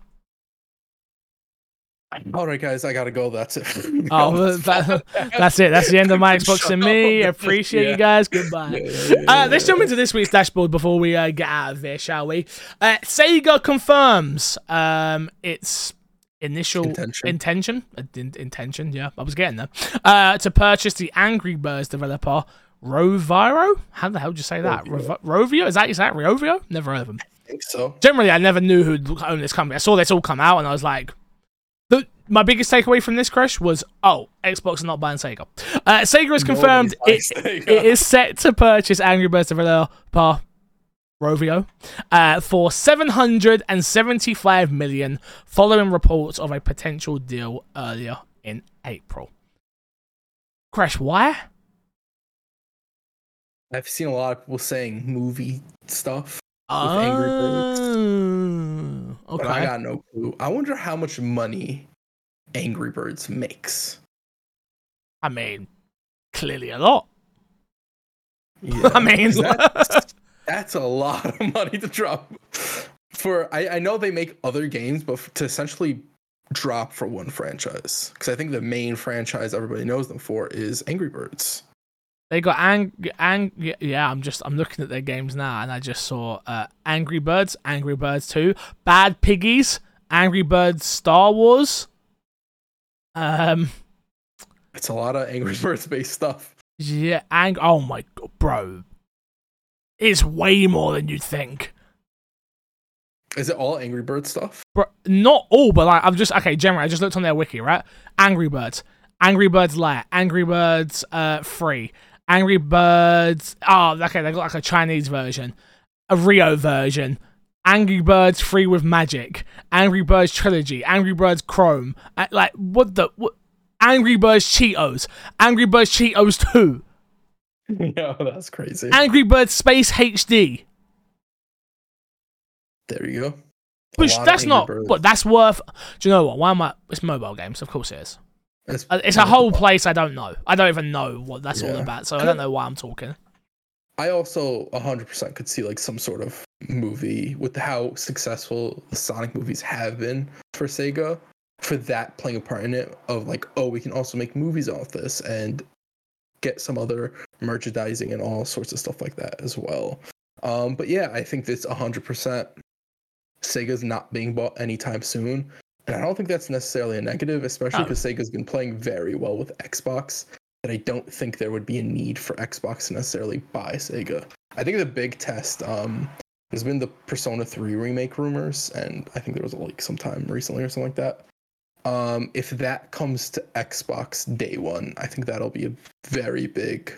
All right, guys, I gotta go. That's it. Oh, that, that's it. That's the end of my Xbox and me. up. Appreciate Yeah. you guys. Goodbye. Yeah, yeah, Uh, let's jump into this week's dashboard before we uh, get out of here, shall we? Uh, Sega confirms um, its initial Intention. intention, uh, in- intention, yeah, I was getting there, uh, to purchase the Angry Birds developer Roviro. How the hell did you say that? Rovio. Rovio? Is that is that Rovio? Never heard of them. I think so. Generally, I never knew who owned this company. I saw this all come out, and I was like, my biggest takeaway from this crash was, oh, Xbox is not buying Sega. Uh, Sega has confirmed it, Sega. it is set to purchase Angry Birds developer Rovio uh, for 775 million, following reports of a potential deal earlier in April. Crash, why? I've seen a lot of people saying movie stuff, with Angry Birds. Oh, but I got no clue. I wonder how much money Angry Birds makes. I mean, clearly a lot. Yeah, I mean, that's, that's a lot of money to drop. For I, I know they make other games, but to essentially drop for one franchise, because I think the main franchise everybody knows them for is Angry Birds. They got ang ang yeah. I'm just I'm looking at their games now, and I just saw uh, Angry Birds, Angry Birds Two, Bad Piggies, Angry Birds Star Wars. Um, It's a lot of Angry Birds based stuff. yeah, ang oh my god, bro, it's way more than you'd think. Is it all Angry Birds stuff? Bro, not all, but like I'm just okay. Generally, I just looked on their wiki, right? Angry Birds, Angry Birds Lite, Angry Birds uh Free, Angry Birds. Oh, okay, they got like a Chinese version, a Rio version, Angry Birds Free with Magic, Angry Birds Trilogy, Angry Birds Chrome. Uh, like what the what? Angry Birds Cheetos, Angry Birds Cheetos Two, yeah, that's crazy. Angry Birds Space HD. there you go. A Which that's not, Birds. but that's worth. Do you know what? Why am I? It's mobile games, of course it is. It's, Uh, It's a whole place I don't know. I don't even know what that's all about, so I don't know why I'm talking. I also 100% could see like some sort of movie with how successful the Sonic movies have been for Sega, for that playing a part in it. Of like, oh, we can also make movies off this and get some other merchandising and all sorts of stuff like that as well. Um, but yeah, I think this 100% Sega's not being bought anytime soon. And I don't think that's necessarily a negative, especially Oh. because Sega's been playing very well with Xbox. That I don't think there would be a need for Xbox to necessarily buy Sega. I think the big test um, has been the Persona 3 remake rumors, and I think there was a leak sometime recently or something like that. Um, if that comes to Xbox day one, I think that'll be a very big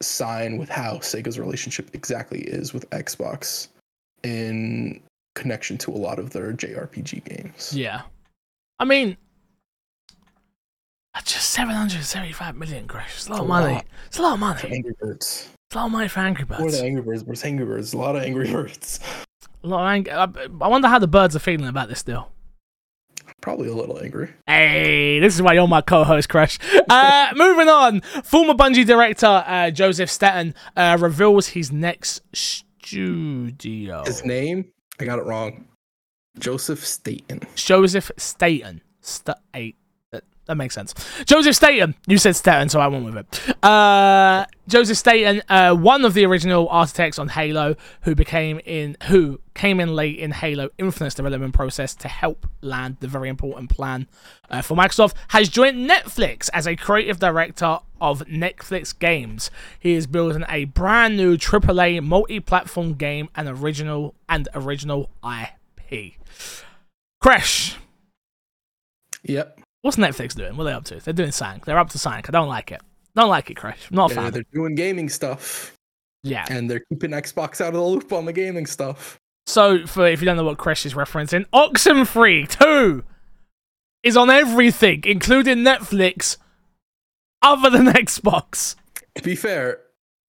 sign with how Sega's relationship exactly is with Xbox in connection to a lot of their JRPG games. Yeah. I mean, that's just 775 million, Crash. It's a lot of money. lot. It's a lot of For money. Angry Birds. It's a lot of money for Angry Birds. More than Angry Birds, but Angry Birds. A lot of Angry Birds. A lot of ang- I I wonder how the birds are feeling about this deal. Probably a little angry. Hey, this is why you're my co-host, Crash. Uh, moving on, former Bungie director uh, Joseph Staten uh, reveals his next studio. His name, I got it wrong. Joseph Staten. Joseph Staten. Sta- eight. That, makes sense. Joseph Staten. You said Staten, so I went with it. Uh, Joseph Staten, uh, one of the original architects on Halo, who became in who came in late in Halo Infinite's development process to help land the very important plan uh, for Microsoft, has joined Netflix as a creative director of Netflix games. He is building a brand new AAA multi-platform game and original and original IP. Crash. Yep. What's Netflix doing? What are they up to? They're doing Sank. They're up to Sank. I don't like it. Don't like it, Crash. I'm not a Yeah, fan. they're doing gaming stuff, Yeah. and they're keeping Xbox out of the loop on the gaming stuff. So, for if you don't know what Crash is referencing, Oxenfree 2 is on everything, including Netflix, other than Xbox. To be fair,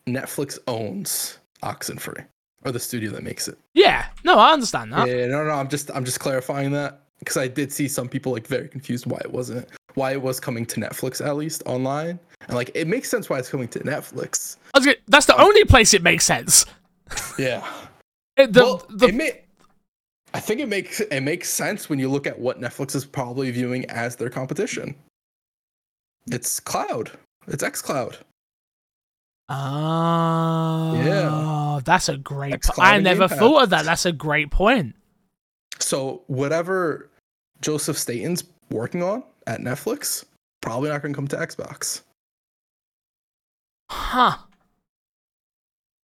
Netflix owns Oxenfree, or the studio that makes it. Yeah, no, I understand that. Yeah, no, no, I'm just, I'm just clarifying that because I did see some people like very confused why it wasn't, why it was coming to Netflix at least online, and like it makes sense why it's coming to Netflix. Gonna- that's the only place it makes sense. Yeah. It- the, well, the, it may, I think it makes it makes sense when you look at what Netflix is probably viewing as their competition. It's cloud. It's xCloud. oh, ah, yeah. that's a great. Po- I never thought of that. That's a great point. So whatever Joseph Staten's working on at Netflix, probably not going to come to Xbox. Huh.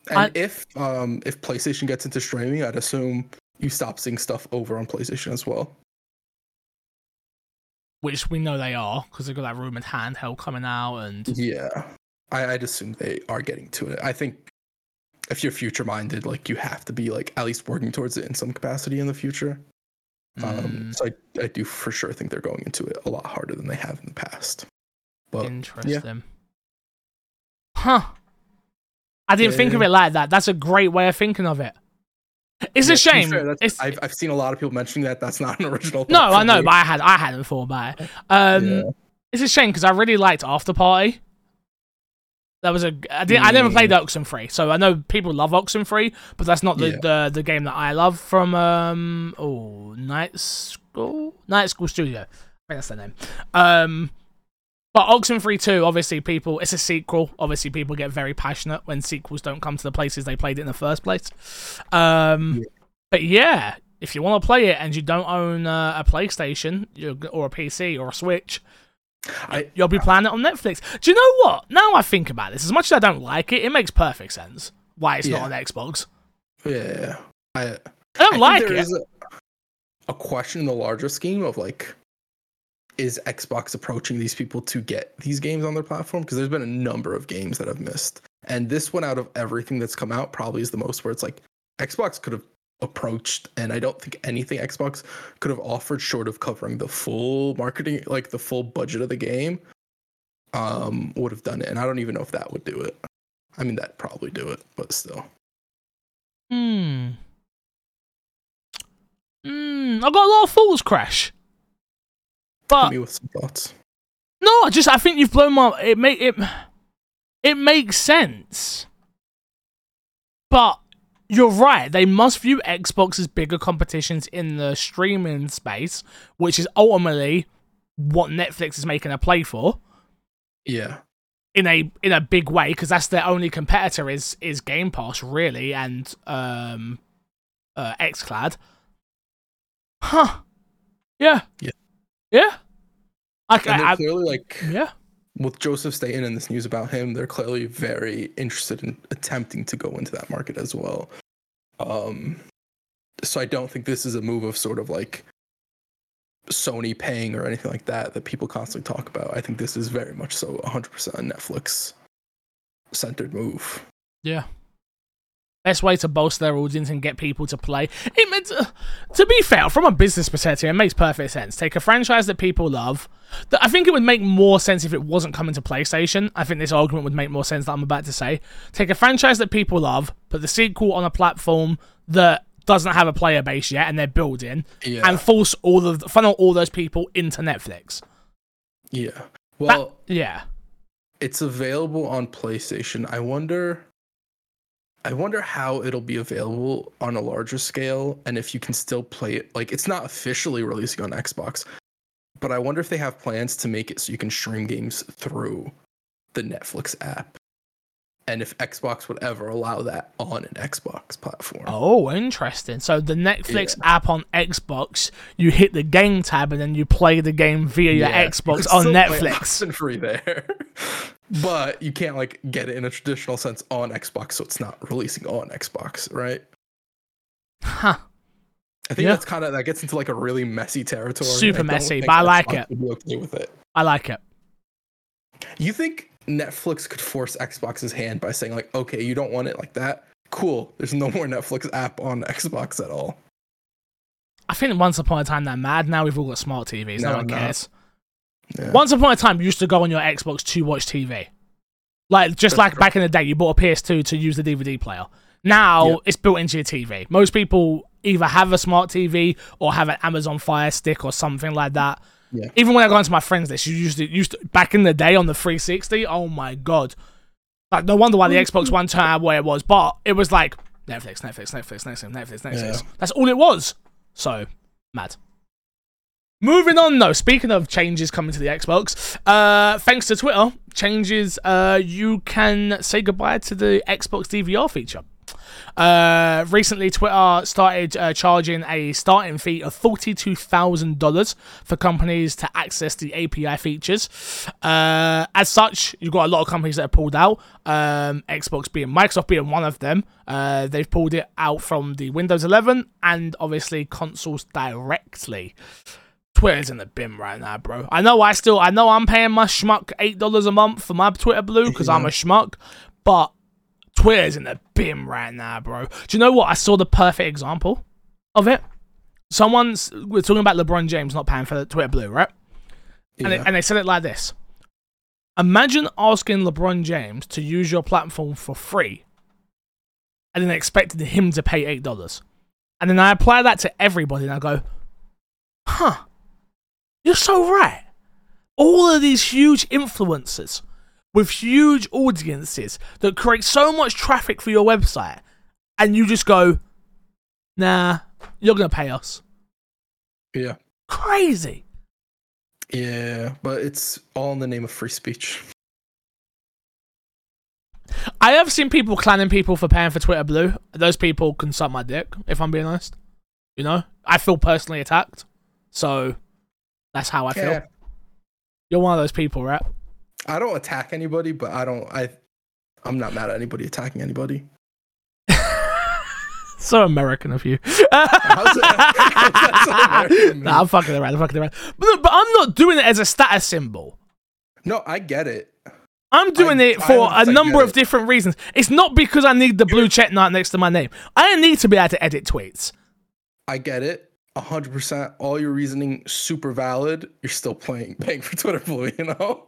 And I- if um if PlayStation gets into streaming, I'd assume you stop seeing stuff over on PlayStation as well. Which we know they are because they've got that rumored handheld coming out, and Yeah, I, I'd assume they are getting to it. I think if you're future minded, like you have to be like at least working towards it in some capacity in the future. Um, Mm, so I, I do for sure think they're going into it a lot harder than they have in the past. But interesting. Huh. I didn't think of it like that. That's a great way of thinking of it. It's yeah, a shame. fair, It's, I've, I've seen a lot of people mentioning that. That's not an original. no, I know, me. but I had I hadn't thought about it. Um, Yeah. it's a shame because I really liked After Party. That was a I did I never Mm. played Oxenfree, so I know people love Oxenfree, but that's not the, Yeah. the the game that I love from um oh Night School Night School Studio. I think that's the name. Um, but Oxenfree 2, obviously people it's a sequel. Obviously people get very passionate when sequels don't come to the places they played it in the first place. Um, Yeah. but yeah, if you want to play it and you don't own uh, a PlayStation or a PC or a Switch, I You'll be playing it on Netflix. Do you know what? Now I think about this, as much as I don't like it, it makes perfect sense why it's Yeah. not on Xbox. yeah. I I don't I like it. is a, a question in the larger scheme of like, is Xbox approaching these people to get these games on their platform? Because there's been a number of games that I've missed, and this one out of everything that's come out probably is the most where it's like Xbox could have approached, and I don't think anything Xbox could have offered short of covering the full marketing, like the full budget of the game, um, would have done it. And I don't even know if that would do it. I mean, that'd probably do it, but still. Hmm. Hmm. I got a lot of thoughts, Crash. But me with some thoughts. no, I just I think you've blown my it make it it makes sense. But you're right, they must view Xbox as bigger competitions in the streaming space, which is ultimately what Netflix is making a play for. Yeah. in a in a big way because that's their only competitor is is Game Pass really and um uh xCloud. Huh. Yeah. Yeah. Yeah. I, And I, clearly like yeah. With Joseph Staten and this news about him, they're clearly very interested in attempting to go into that market as well. Um, so I don't think this is a move of sort of like Sony paying or anything like that that people constantly talk about. I think this is very much so 100% a Netflix centered move. Yeah. Best way to bolster their audience and get people to play. It meant uh, to be fair, from a business perspective, it makes perfect sense. Take a franchise that people love. That I think it would make more sense if it wasn't coming to PlayStation. I think this argument would make more sense that I'm about to say. Take a franchise that people love, put the sequel on a platform that doesn't have a player base yet, and they're building, Yeah. and force all of funnel all those people into Netflix. yeah. That- Well, yeah. it's available on PlayStation. I wonder I wonder how it'll be available on a larger scale and if you can still play it. Like it's not officially releasing on Xbox, but I wonder if they have plans to make it so you can stream games through the Netflix app. And if Xbox would ever allow that on an Xbox platform. Oh, interesting. So the Netflix app on Xbox, you hit the game tab and then you play the game via your Yeah, you Xbox on Netflix. free there. but you can't like get it in a traditional sense on Xbox, so it's not releasing on Xbox, right? Huh. I think Yeah. that's kind of that gets into like a really messy territory. Super messy, but I like Xbox it. Be okay with it. I like it. You think Netflix could force Xbox's hand by saying like, okay, you don't want it like that? cool. There's no more Netflix app on Xbox at all. I think once upon a time they're mad. Now we've all got smart TVs. No, No, one cares. Yeah. Once upon a time, you used to go on your Xbox to watch TV. Like just That's like true. back in the day, you bought a PS2 to use the DVD player. Now Yeah. it's built into your TV. Most people either have a smart TV or have an Amazon Fire Stick or something like that. Yeah. Even when I go into my friends list, you used to used to, back in the day on the 360. Oh my god! Like no wonder why the Xbox One turned out where it was, but it was like Netflix, Netflix, Netflix, Netflix, Netflix, Netflix. Yeah. That's all it was. So mad. Moving on though, speaking of changes coming to the Xbox, uh, thanks to Twitter, changes, uh, you can say goodbye to the Xbox DVR feature. Uh, recently, Twitter started uh, charging a starting fee of $42,000 for companies to access the API features. Uh, as such, you've got a lot of companies that have pulled out, um, Xbox being Microsoft being one of them. Uh, they've pulled it out from the Windows 11 and obviously consoles directly. Twitter's in the bin right now, bro. I know I still, I know I'm paying my schmuck eight dollars a month for my Twitter Blue because I'm a schmuck, but Twitter's in the bin right now, bro. Do you know what? I saw the perfect example of it. Someone's we're talking about LeBron James not paying for the Twitter Blue, right? Yeah. And, they, and they said it like this: Imagine asking LeBron James to use your platform for free, and then expecting him to pay eight dollars. And then I apply that to everybody, and I go, "Huh, you're so right." All of these huge influencers with huge audiences that create so much traffic for your website, and you just go, "Nah, you're gonna pay us." yeah. Crazy. Yeah, but it's all in the name of free speech. I have seen people clanning people for paying for Twitter Blue. Those people can suck my dick, if I'm being honest. You know, I feel personally attacked, so that's how I feel. You're one of those people, right? I don't attack anybody, but I don't. I. I'm not mad at anybody attacking anybody. So American of you. How's that- how's so American nah, I'm fucking around. I'm fucking around. But, but I'm not doing it as a status symbol. No, I get it. I'm doing I- it for a number of different reasons. It's not because I need the blue check mark next to my name. I don't need to be able to edit tweets. I get it. hundred percent. All your reasoning super valid. You're still playing paying for Twitter Blue. You know.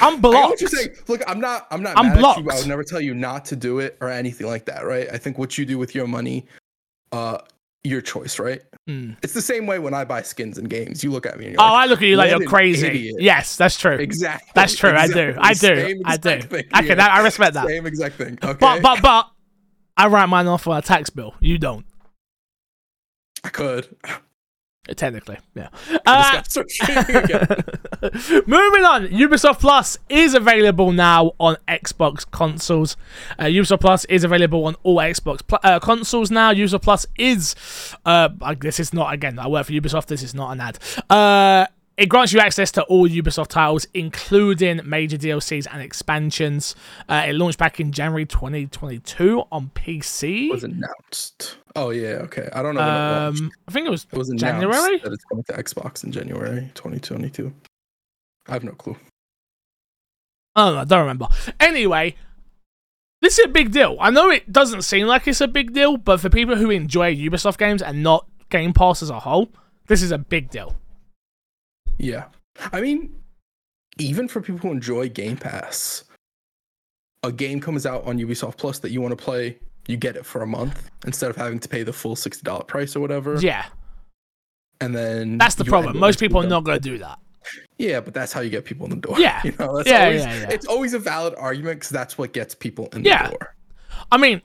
I'm I blocked. what you're saying. Look, I'm not. I'm not. I'm mad At you. I would never tell you not to do it or anything like that. Right. I think what you do with your money, uh, your choice. Right. Mm. It's the same way when I buy skins in games. You look at me and you're Oh, like, I look at you like you're crazy. idiot. Yes, that's true. exactly. That's true. I do. I do. I do. thing Okay, here. that, I respect that. Same exact thing. Okay. But but but I write mine off on a tax bill. You don't. I could. Technically, yeah. Uh, guy starts streaming again. Moving on, Ubisoft Plus is available now on Xbox consoles. Uh, Ubisoft Plus is available on all Xbox pl- uh, consoles now. Ubisoft Plus is, uh, I- this is not again. I work for Ubisoft. This is not an ad. It grants you access to all Ubisoft titles, including major DLCs and expansions. Uh, it launched back in January 2022 on PC. It was announced. Oh yeah, okay. I don't know when it. Um, I think it was It was January? that it's coming to Xbox in January 2022. I have no clue. Know, I don't remember. Anyway, this is a big deal. I know it doesn't seem like it's a big deal, but for people who enjoy Ubisoft games and not Game Pass as a whole, this is a big deal. Yeah. I mean, even for people who enjoy Game Pass, a game comes out on Ubisoft Plus that you want to play, you get it for a month instead of having to pay the full $60 price or whatever. Yeah, And then that's the problem. Most people are not going to do that. Yeah, but that's how you get people in the door. Yeah. You know, that's Yeah, always, yeah, yeah. It's always a valid argument because that's what gets people in Yeah. the door. I mean,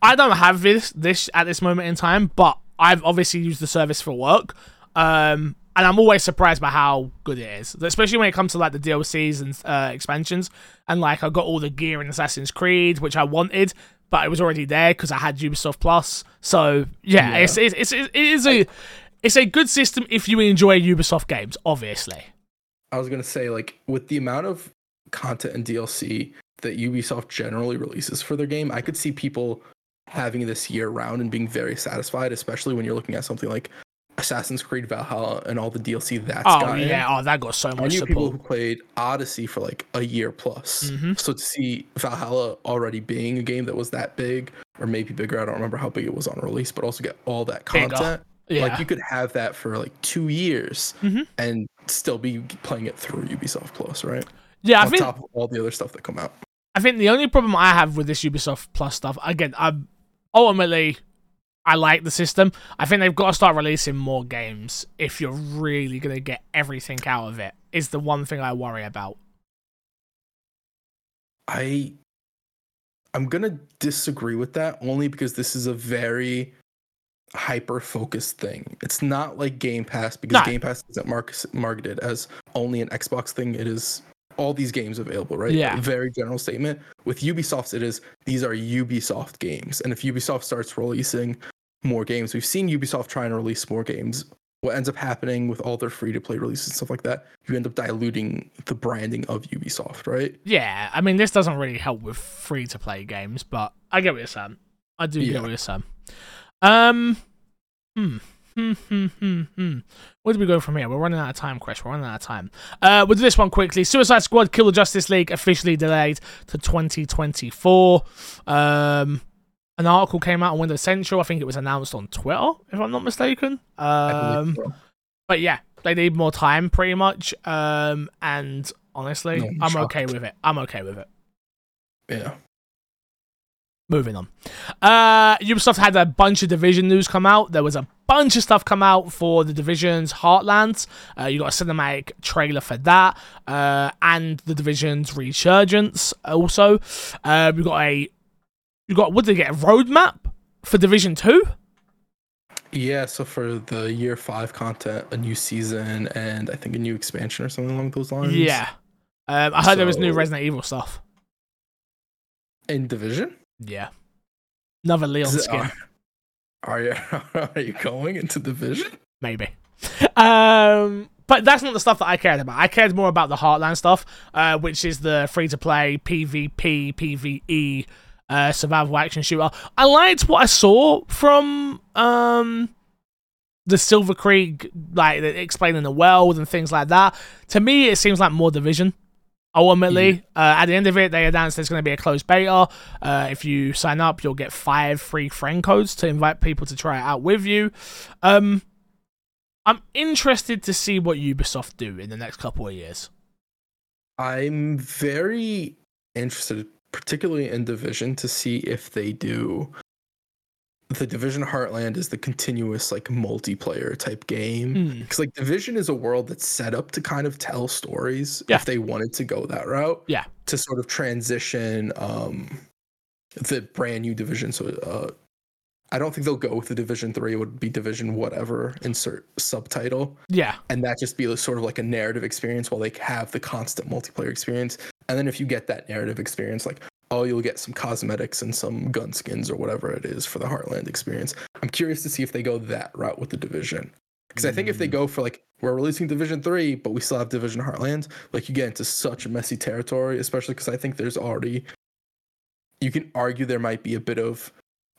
I don't have this this at this moment in time, but I've obviously used the service for work. Um, and I'm always surprised by how good it is, especially when it comes to like the DLCs and uh, expansions. And like, I got all the gear in Assassin's Creed, which I wanted, but it was already there because I had Ubisoft Plus. So yeah, Yeah. It's, it's it's it is a it's a good system if you enjoy Ubisoft games, obviously. I was gonna say, like, with the amount of content and DLC that Ubisoft generally releases for their game, I could see people having this year round and being very satisfied, especially when you're looking at something like Assassin's Creed Valhalla and all the DLC that's Oh got in. yeah, oh that got so much I knew people who played Odyssey for like a year plus. Mhm. So to see Valhalla already being a game that was that big, or maybe bigger, I don't remember how big it was on release, but also get all that content. Yeah, Like you could have that for like two years Mhm. and still be playing it through Ubisoft Plus, right? yeah. I think top of all the other stuff that come out. I think the only problem I have with this Ubisoft Plus stuff, again, I'm ultimately I like the system. I think they've got to start releasing more games if you're really gonna get everything out of it. Is the one thing I worry about. I I'm gonna disagree with that only because this is a very hyper focused thing. It's not like Game Pass because No. Game Pass isn't mark- marketed as only an Xbox thing. It is all these games available, right? Yeah. Very general statement. With Ubisoft, it is these are Ubisoft games, and if Ubisoft starts releasing more games, we've seen Ubisoft trying to release more games. What ends up happening with all their free to play releases and stuff like that, you end up diluting the branding of Ubisoft, right? Yeah, I mean this doesn't really help with free to play games, but I get what you're saying. I do Yeah. get what you're saying. Um, hmm. Hmm, hmm, hmm, hmm. Where do we go from here? We're running out of time, Chris. We're running out of time. Uh, we'll do this one quickly. Suicide Squad Kill the Justice League officially delayed to 2024. Um, an article came out on Windows Central. I think it was announced on Twitter, if I'm not mistaken. Um, so. but yeah, they need more time, pretty much. Um, and honestly, No, I'm I'm okay with it. I'm okay with it. Yeah. Moving on. Uh, Ubisoft had a bunch of Division news come out. There was a bunch of stuff come out for the Division's Heartlands. Uh, you got a cinematic trailer for that, uh, and the Division's Resurgence. Also, uh, we got a, you got what did they get? A roadmap for Division Two. Yeah, so for the year five content, a new season, and I think a new expansion or something along those lines. Yeah, um, I heard there was new Resident Evil stuff. In Division? Yeah, another Leon it- skin. Are, are you are you going into Division? maybe. Um, but that's not the stuff that I cared about. I cared more about the Heartland stuff, uh, which is the free to play PvP, PvE uh, survival action shooter. I liked what I saw from um, the Silver Creek, like explaining the world and things like that. To me, it seems like more Division. Ultimately, uh, at the end of it, they announced there's going to be a closed beta. Uh, if you sign up, you'll get five free friend codes to invite people to try it out with you. Um, I'm interested to see what Ubisoft do in the next couple of years. I'm very interested, particularly in Division, to see if they do. The Division Heartland is the continuous like multiplayer type game. Hmm. Because like Division is a world that's set up to kind of tell stories Yeah. if they wanted to go that route. Yeah. To sort of transition um the brand new division. So uh I don't think they'll go with the Division Three. It would be Division whatever, insert subtitle. Yeah, And that just be sort of like a narrative experience while they have the constant multiplayer experience. And then if you get that narrative experience, like oh, you'll get some cosmetics and some gun skins or whatever it is for the Heartland experience. I'm curious to see if they go that route with the division. Because I think if they mm. go for like we're releasing Division Three, but we still have Division Heartland, like you get into such a messy territory, especially because I think there's already you can argue there might be a bit of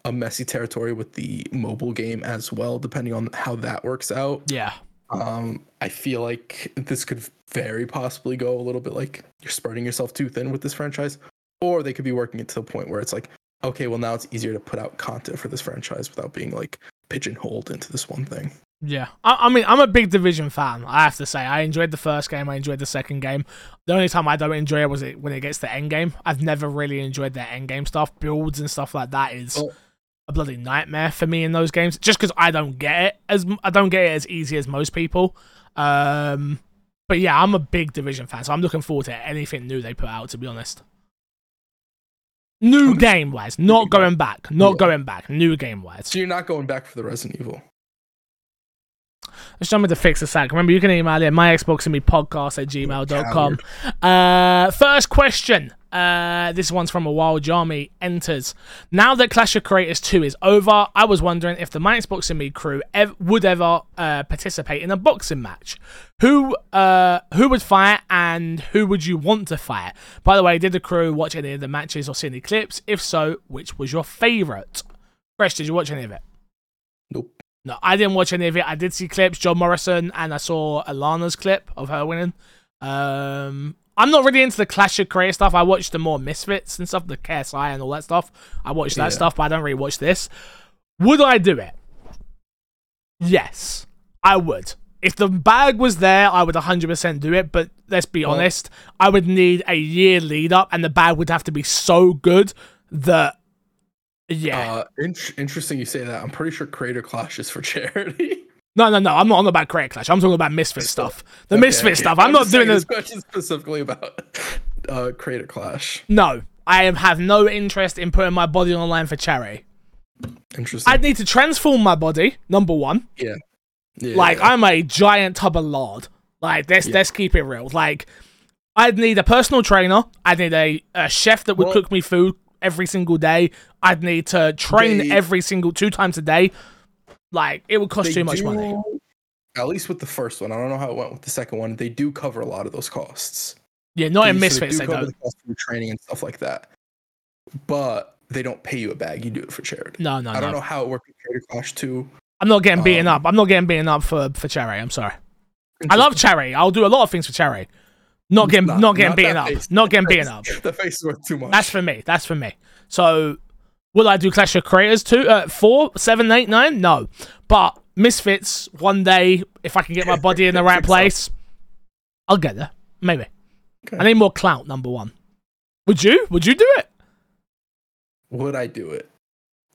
a messy territory with the mobile game as well, depending on how that works out. yeah, Um, I feel like this could very possibly go a little bit like you're spreading yourself too thin with this franchise, or they could be working it to the point where it's like, okay, well now it's easier to put out content for this franchise without being like pigeonholed into this one thing. yeah. I, I mean, I'm a big Division fan. I have to say, I enjoyed the first game. I enjoyed the second game. The only time I don't enjoy it was it when it gets to end game. I've never really enjoyed their end game stuff, builds and stuff like that. Is. A bloody nightmare for me in those games. Just because I don't get it as I don't get it as easy as most people. Um, but yeah, I'm a big Division fan, so I'm looking forward to anything new they put out. To be honest. New game wise, not going back, not Yeah. going back. New game wise. So you're not going back for the Resident Evil. Let's jump into Fix a Sack. Remember, you can email it my Xbox and me podcast at gmail.com. Uh, first question. Uh, this one's from a wild Jarmy enters. Now that Clash of Creators 2 is over, I was wondering if the My Xbox and Me crew ev- would ever uh, participate in a boxing match. Who uh, who would fight and who would you want to fight? By the way, did the crew watch any of the matches or see any clips? If so, which was your favourite? Fresh, did you watch any of it? Nope. No, I didn't watch any of it. I did see clips, John Morrison, and I saw Alanah's clip of her winning. Um, I'm not really into the Clash of Creators stuff. I watched the more Misfits and stuff, the KSI and all that stuff. I watched that Yeah. stuff, but I don't really watch this. Would I do it? Yes, I would. If the bag was there, I would 100% do it. But let's be Well- honest, I would need a year lead up, and the bag would have to be so good that, yeah. Uh, in- interesting you say that. I'm pretty sure Creator Clash is for charity. No, no, no. I'm not on about Creator Clash. I'm talking about Misfit stuff. The Okay, Misfit okay. stuff. I'm, not doing this question specifically about uh, Creator Clash. No, I am- have no interest in putting my body on the line for charity. Interesting. I'd need to transform my body. Number one. yeah. yeah. Like yeah. I'm a giant tub of lard. Like let's Yeah. let's keep it real. Like I'd need a personal trainer. I'd need a, a chef that would Well- cook me food every single day. I'd need to train They- every single two times a day. Like it would cost They too much do- money. At least with the first one, I don't know how it went with the second one. They do cover a lot of those costs. Yeah, not in They- so Misfits They they do cover the cost for training and stuff like that. But they don't pay you a bag. You do it for charity. No, no, I don't no. know how it worked with Creator Clash 2. I'm not getting beaten Um, up. I'm not getting beaten up for for charity. I'm sorry. I love charity. I'll do a lot of things for charity. Not getting not, getting beaten up. face. Not getting beaten up. The face is worth too much. That's for me. That's for me. So, will I do Clash of Creators two, uh, four, seven, eight, nine? No, but Misfits one day if I can get my body in the right place, I'll get there. Maybe. Okay. I need more clout. Number one. Would you? Would you do it? Would I do it?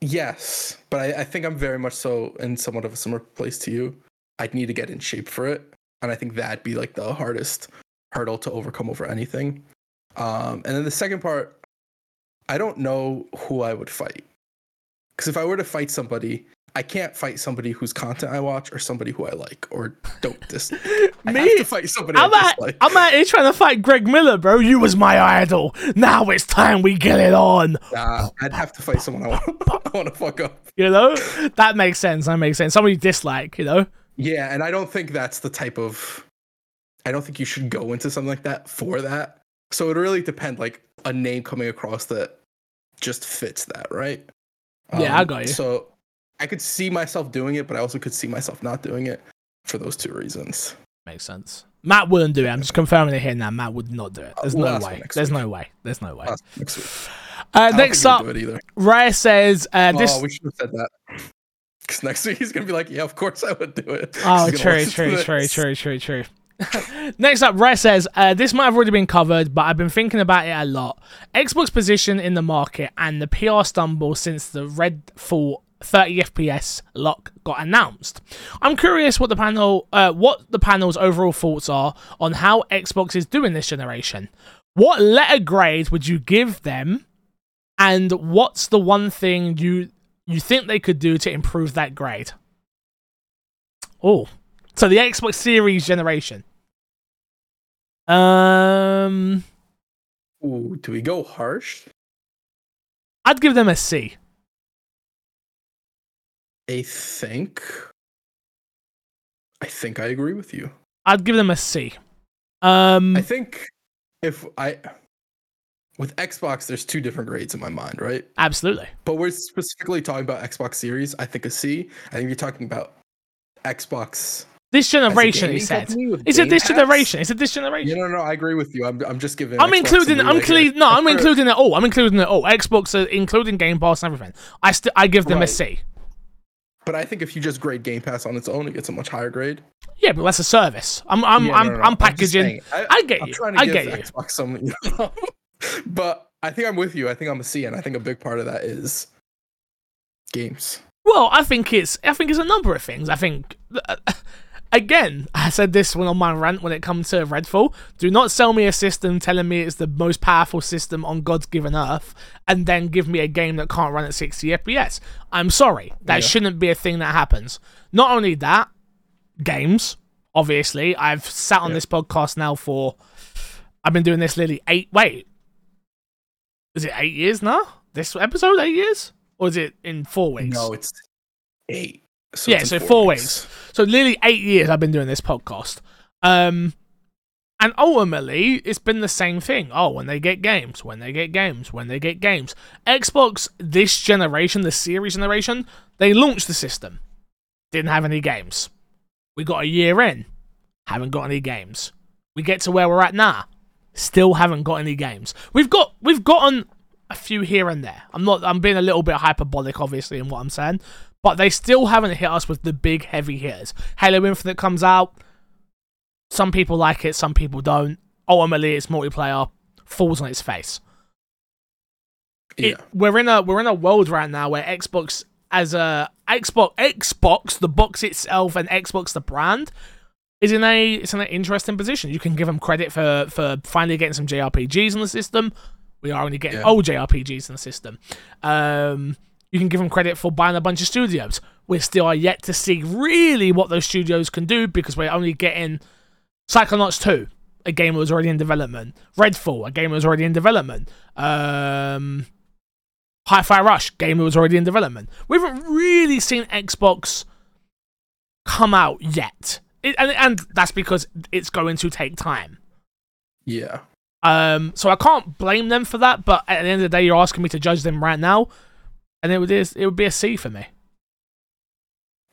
Yes, but I, I think I'm very much so in somewhat of a similar place to you. I'd need to get in shape for it, and I think that'd be like the hardest hurdle to overcome over anything. Um, and then the second part, I don't know who I would fight, because if I were to fight somebody, I can't fight somebody whose content I watch or somebody who I like or don't dis. I have Me? to fight somebody I'm I dislike. I'm out here trying to fight Greg Miller, bro. You was my idol. Now it's time we get it on. Nah, I'd have to fight someone I want, I want to fuck up. You know? That makes sense. That makes sense. Somebody you dislike, you know? Yeah, and I don't think that's the type of I don't think you should go into something like that for that. So it really depend like a name coming across that just fits that, right? Yeah, I got you. So I could see myself doing it, but I also could see myself not doing it for those two reasons. Makes sense. Matt wouldn't do it. I'm just confirming it here now. Matt would not do it. There's we'll no ask him way. There's week. no way. There's no way. Uh, next week. Uh, next up, he'd do it either. Rare says uh, this. oh, we should have said that. Because next week he's gonna be like, "Yeah, of course I would do it." Oh, He's gonna true, true, true, true, true, true. Next up, Rare says, uh, this might have already been covered, but I've been thinking about it a lot. Xbox position in the market and the PR stumble since the Redfall 30 FPS lock got announced. I'm curious what the panel, uh, what the panel's overall thoughts are on how Xbox is doing this generation. What letter grade would you give them, and what's the one thing you you think they could do to improve that grade? Oh, so the Xbox Series generation. Um, Ooh, do we go harsh? I'd give them a C. I think. I think I agree with you. I'd give them a C. Um, I think if I with Xbox, there's two different grades in my mind, right? absolutely. But we're specifically talking about Xbox Series. I think a C. I think you're talking about Xbox. This generation, he said. company with Is it this Pass? generation? Is it this generation? Yeah, no, no, I agree with you. I'm, I'm just giving. I'm Xbox including. some I'm leeway including. No, I'm including it all. I'm including it all. Xbox, are including Game Pass and everything. I still. I give them a Right. C. But I think if you just grade Game Pass on its own, it gets a much higher grade. Yeah, but that's a service. I'm. I'm. Yeah, I'm. no, no, no. I'm just packaging. saying. I, I get I'm you. trying to I give get you. Xbox some, you know? but I think I'm with you. I think I'm a C, and I think a big part of that is games. Well, I think it's I think it's a number of things. I think uh, again, I said this when on my rant when it comes to Redfall. Do not sell me a system telling me it's the most powerful system on God's given earth, and then give me a game that can't run at 60 FPS. I'm sorry, that Yeah. shouldn't be a thing that happens. Not only that, games. Obviously, I've sat on Yeah. this podcast now for. I've been doing this literally eight. Wait, is it eight years now? This episode eight years, or is it in four weeks? No, it's eight. So Yeah, so four weeks. So nearly eight years I've been doing this podcast. Um and ultimately it's been the same thing. Oh, when they get games, when they get games, when they get games. Xbox this generation, the series generation, they launched the system. didn't have any games. We got a year in, haven't got any games. We get to where we're at now, still haven't got any games. We've got we've gotten a few here and there. I'm not I'm being a little bit hyperbolic obviously in what I'm saying, but they still haven't hit us with the big heavy hitters. Halo Infinite comes out, some people like it, some people don't. Ultimately, it's multiplayer, falls on its face. Yeah. It, we're in a we're in a world right now where Xbox as a Xbox Xbox the box itself and Xbox the brand is in a it's in an interesting position. You can give them credit for for finally getting some JRPGs in the system. We are only getting Yeah. old JRPGs in the system. Um, you can give them credit for buying a bunch of studios. We still are yet to see really what those studios can do because we're only getting Psychonauts 2, a game that was already in development. Redfall, a game that was already in development. Um, Hi-Fi Rush, game that was already in development. We haven't really seen Xbox come out yet, it, and and that's because it's going to take time. Yeah. Um, so I can't blame them for that. But at the end of the day, you're asking me to judge them right now, and it would it would be a C for me.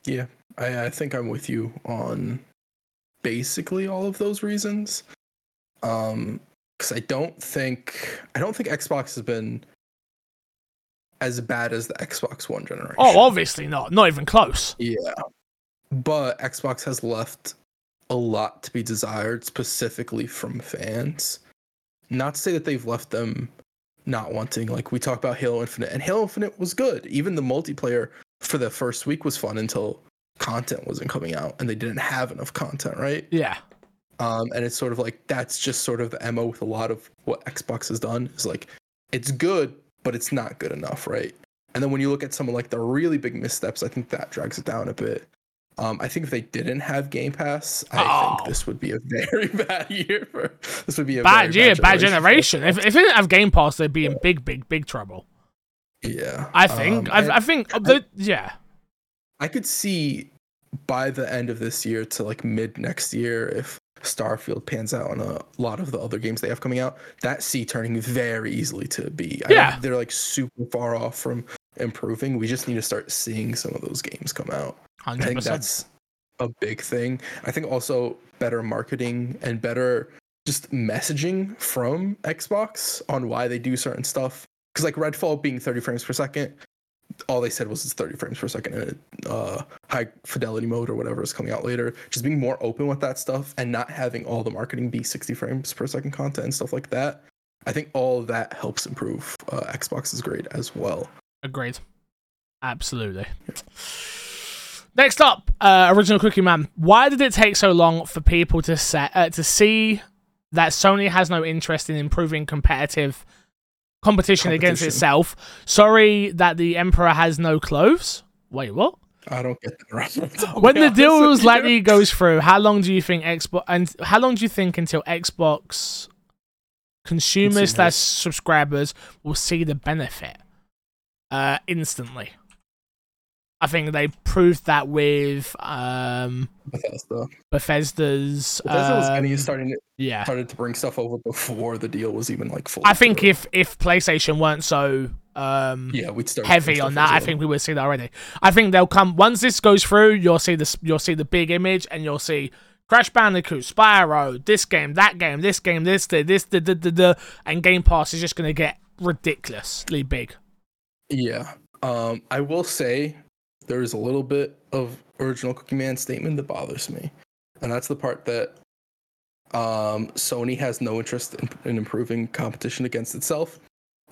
Yeah. I, I think I'm with you on basically all of those reasons. Um, because I don't think I don't think Xbox has been as bad as the Xbox One generation. Oh, obviously not, not even close. Yeah. But Xbox has left a lot to be desired, specifically from fans. Not to say that they've left them not wanting, like we talked about Halo Infinite, and Halo Infinite was good. Even the multiplayer for the first week was fun until content wasn't coming out and they didn't have enough content, right? Yeah, Um, and it's sort of like that's just sort of the MO with a lot of what Xbox has done is like it's good, but it's not good enough, right? And then when you look at some of like the really big missteps, I think that drags it down a bit. Um, I think if they didn't have Game Pass, I Oh. think this would be a very bad year for this would be a bad year, bad for generation. If if they didn't have Game Pass, they'd be in big, big, big trouble. yeah, I think. Um, I, I think. the, yeah. I could see by the end of this year to like mid next year if Starfield pans out on a lot of the other games they have coming out, that C turning very easily to B. I Yeah. they're like super far off from improving. We just need to start seeing some of those games come out. I think that's a big thing. I think also better marketing and better just messaging from Xbox on why they do certain stuff. Because like Redfall being 30 frames per second, all they said was it's 30 frames per second in uh, high fidelity mode or whatever is coming out later. Just being more open with that stuff and not having all the marketing be 60 frames per second content and stuff like that. I think all of that helps improve uh, Xbox's grade as well. Agreed. Absolutely. Next up, uh, original Cookie Man. Why did it take so long for people to set uh, to see that Sony has no interest in improving competitive competition, against itself? Sorry that the Emperor has no clothes. Wait, what? I don't get that reference. I'll when the deal you. likely goes through, how long do you think Xbox and how long do you think until Xbox consumers Consumers. slash subscribers will see the benefit? Uh, instantly. I think they proved that with um Bethesda. Bethesda's. Bethesda was um, starting to, yeah, started to bring stuff over before the deal was even like full. I think if if PlayStation weren't so um yeah, we'd start heavy on that. I think we would see that already. I think they'll come once this goes through. You'll see this. You'll see the big image, and you'll see Crash Bandicoot, Spyro, this game, that game, this game, this, this, the, the, the, the, and Game Pass is just going to get ridiculously big. Yeah. Um, I will say there's a little bit of original Cookie Man statement that bothers me, and that's the part that um, Sony has no interest in, in improving competition against itself.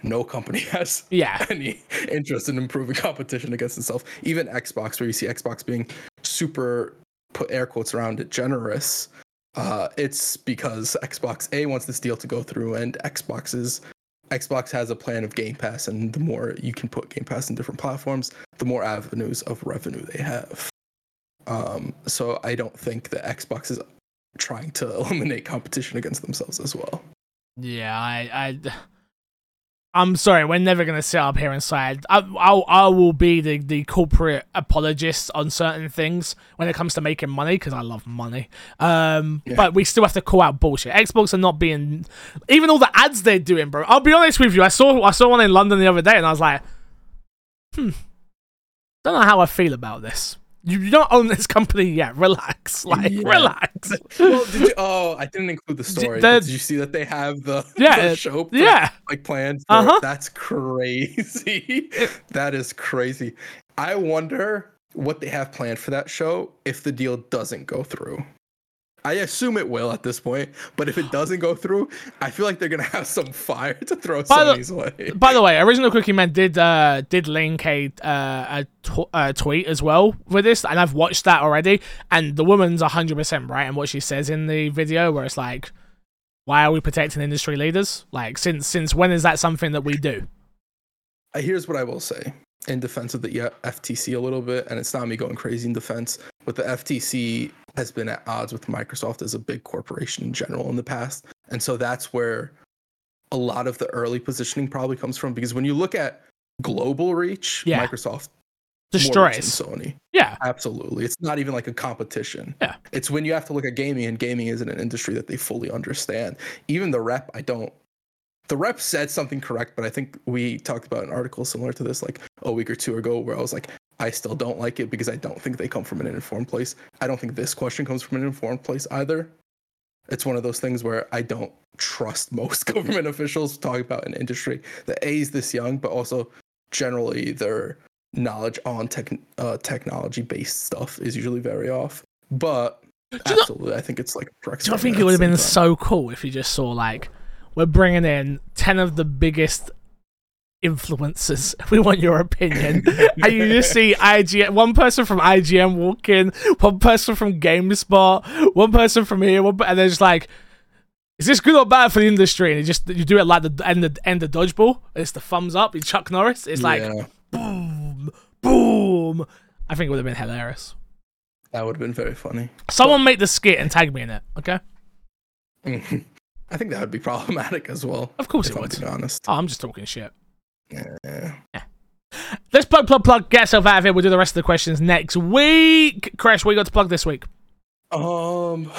No company has Yeah, any interest in improving competition against itself. Even Xbox, where you see Xbox being super put air quotes around it generous. Uh, it's because Xbox A wants this deal to go through, and Xbox's Xbox has a plan of Game Pass, and the more you can put Game Pass in different platforms, the more avenues of revenue they have. Um, so I don't think that Xbox is trying to eliminate competition against themselves as well. yeah. I, I, I'm sorry. We're never going to sit up here and say I, I'll, I will be the the corporate apologist on certain things when it comes to making money because I love money. Um, Yeah. but we still have to call out bullshit. Xbox are not being even all the ads they're doing, bro. I'll be honest with you. I saw I saw one in London the other day, and I was like, hmm, don't know how I feel about this. You don't own this company yet. Relax. Like, Yeah. relax. well, did you, oh, I didn't include the story. the- did you see that they have the, Yeah, the show Yeah. like planned? Uh-huh. That's crazy. that is crazy. I wonder what they have planned for that show if the deal doesn't go through. I assume it will at this point, but if it doesn't go through, I feel like they're gonna have some fire to throw By the- way. By the way, original Cookie Man did uh did link a uh, a, tw- a tweet as well with this, and I've watched that already. And the woman's hundred percent right in what she says in the video, where it's like, "Why are we protecting industry leaders? Like, since since when is that something that we do?" Uh, Here's what I will say in defense of the FTC a little bit, and it's not me going crazy in defense, but the FTC has been at odds with Microsoft as a big corporation in general in the past. And so that's where a lot of the early positioning probably comes from because when you look at global reach, Yeah. Microsoft more reach than Destroys. Sony. Yeah, Absolutely. It's not even like a competition. Yeah. It's when you have to look at gaming, and gaming isn't an industry that they fully understand. Even the rep, I don't. The rep said something correct, but I think we talked about an article similar to this like a week or two ago where I was like, I still don't like it because I don't think they come from an informed place. I don't think this question comes from an informed place either. It's one of those things where I don't trust most government officials talking about an industry that A is this young, but also generally their knowledge on tech, uh, technology based stuff is usually very off. But absolutely, I think it's like. Do you think it would have been so cool if you just saw like we're bringing in ten of the biggest influencers? We want your opinion, and you just see IGN, one person from IGN walk in, one person from GameSpot, one person from here, one, and they're just like. Is this good or bad for the industry? And you just you do it like the end of end of dodgeball. It's the thumbs up. You Chuck Norris. It's like yeah, boom, boom. I think it would have been hilarious. that would have been very funny. Someone make the skit and tag me in it. Okay. I think that would be problematic as well. Of course it I'm would. honest. Oh, I'm just talking shit. Yeah. Let's plug, plug, plug. Get yourself out of here. We'll do the rest of the questions next week. Crash, what you got to plug this week? Um,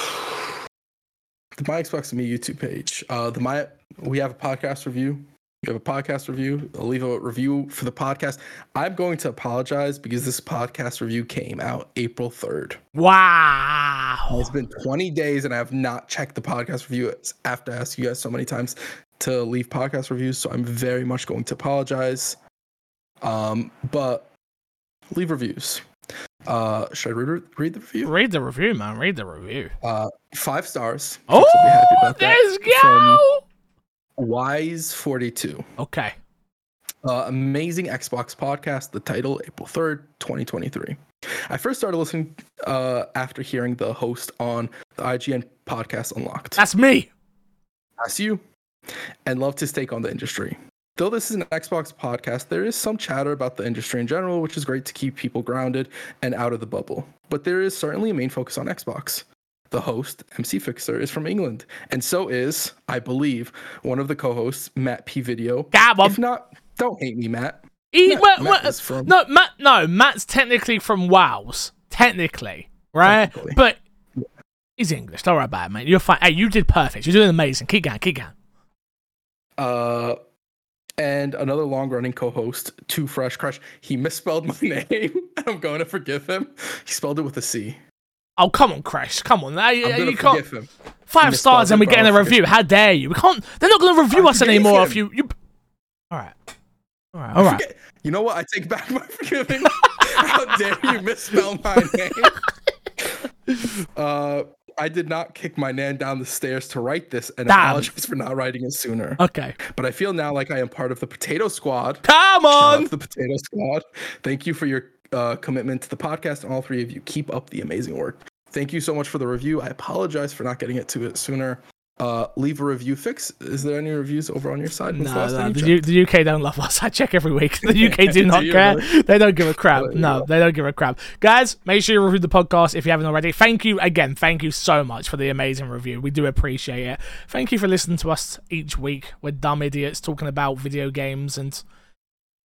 the My Xbox and Me YouTube page. Uh, the My we have a podcast review. We have a podcast review. I'll leave a review for the podcast. I'm going to apologize because this podcast review came out April 3rd. Wow. It's been 20 days and I have not checked the podcast review after I asked you guys so many times to leave podcast reviews. So I'm very much going to apologize. Um, but leave reviews. Uh, should I read, read the review? Read the review, man. Read the review. Uh, five stars. Oh, Folks will be happy about that. let's go. Wise42. Okay. Uh, amazing Xbox podcast. The title, April 3rd, 2023. I first started listening uh, after hearing the host on the IGN podcast Unlocked. That's me. That's you. And loved his take on the industry. Though this is an Xbox podcast, there is some chatter about the industry in general, which is great to keep people grounded and out of the bubble. But there is certainly a main focus on Xbox. The host, MC Fixer, is from England, and so is, I believe, one of the co-hosts, Matt P. Video. Got If not, don't hate me, Matt. He, Matt- well, Matt well, is from- no, Matt. No, Matt's technically from Wales. Technically, right? Technically. But he's English. Don't worry about it, mate. You're fine. Hey, you did perfect. You're doing amazing. Keep going. Keep going. Uh, and another long-running co-host, Too Fresh Crush. He misspelled my name. I'm going to forgive him. He spelled it with a C. Oh, come on, Crash. Come on. Now, I'm you, can't. forgive him. Five stars and we're getting in a review. How dare you? We can't. They're not going to review I us anymore him. if you. you... All right. All right. All right. Forget- You know what? I take back my forgiving. How dare you misspell my name? uh, I did not kick my nan down the stairs to write this, and Damn. apologize for not writing it sooner. Okay. But I feel now like I am part of the Potato Squad. Come on. the Potato Squad. Thank you for your uh, commitment to the podcast, and all three of you keep up the amazing work. Thank you so much for the review. I apologize for not getting it to it sooner. Uh, leave a review. Fix. Is there any reviews over on your side? When's No, no, the, U- the UK don't love us. I check every week. The UK do not Do care. really? They don't give a crap. No, they don't give a crap. Guys, make sure you review the podcast if you haven't already. Thank you again. Thank you so much for the amazing review. We do appreciate it. Thank you for listening to us each week. We're dumb idiots talking about video games and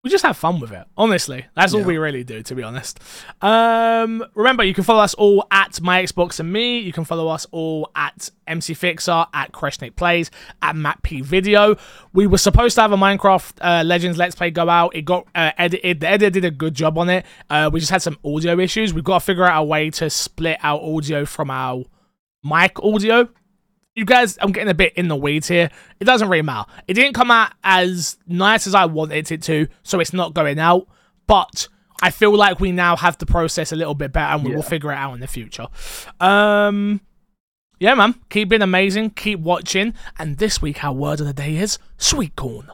we just have fun with it. Honestly, that's all Yeah. we really do, to be honest. Um, remember, you can follow us all at my Xbox and me. You can follow us all at MC Fixer, at Kreshnik Plays, at Matt P Video. We were supposed to have a Minecraft uh, Legends Let's Play go out. It got uh, edited. The editor did a good job on it. Uh, we just had some audio issues. We've got to figure out a way to split our audio from our mic audio you guys, I'm getting a bit in the weeds here. It doesn't really matter. It didn't come out as nice as I wanted it to, so it's not going out. But I feel like we now have the process a little bit better, and we will figure it out in the future. Um, yeah, man, keep being amazing. Keep watching. And this week, our word of the day is sweet corn.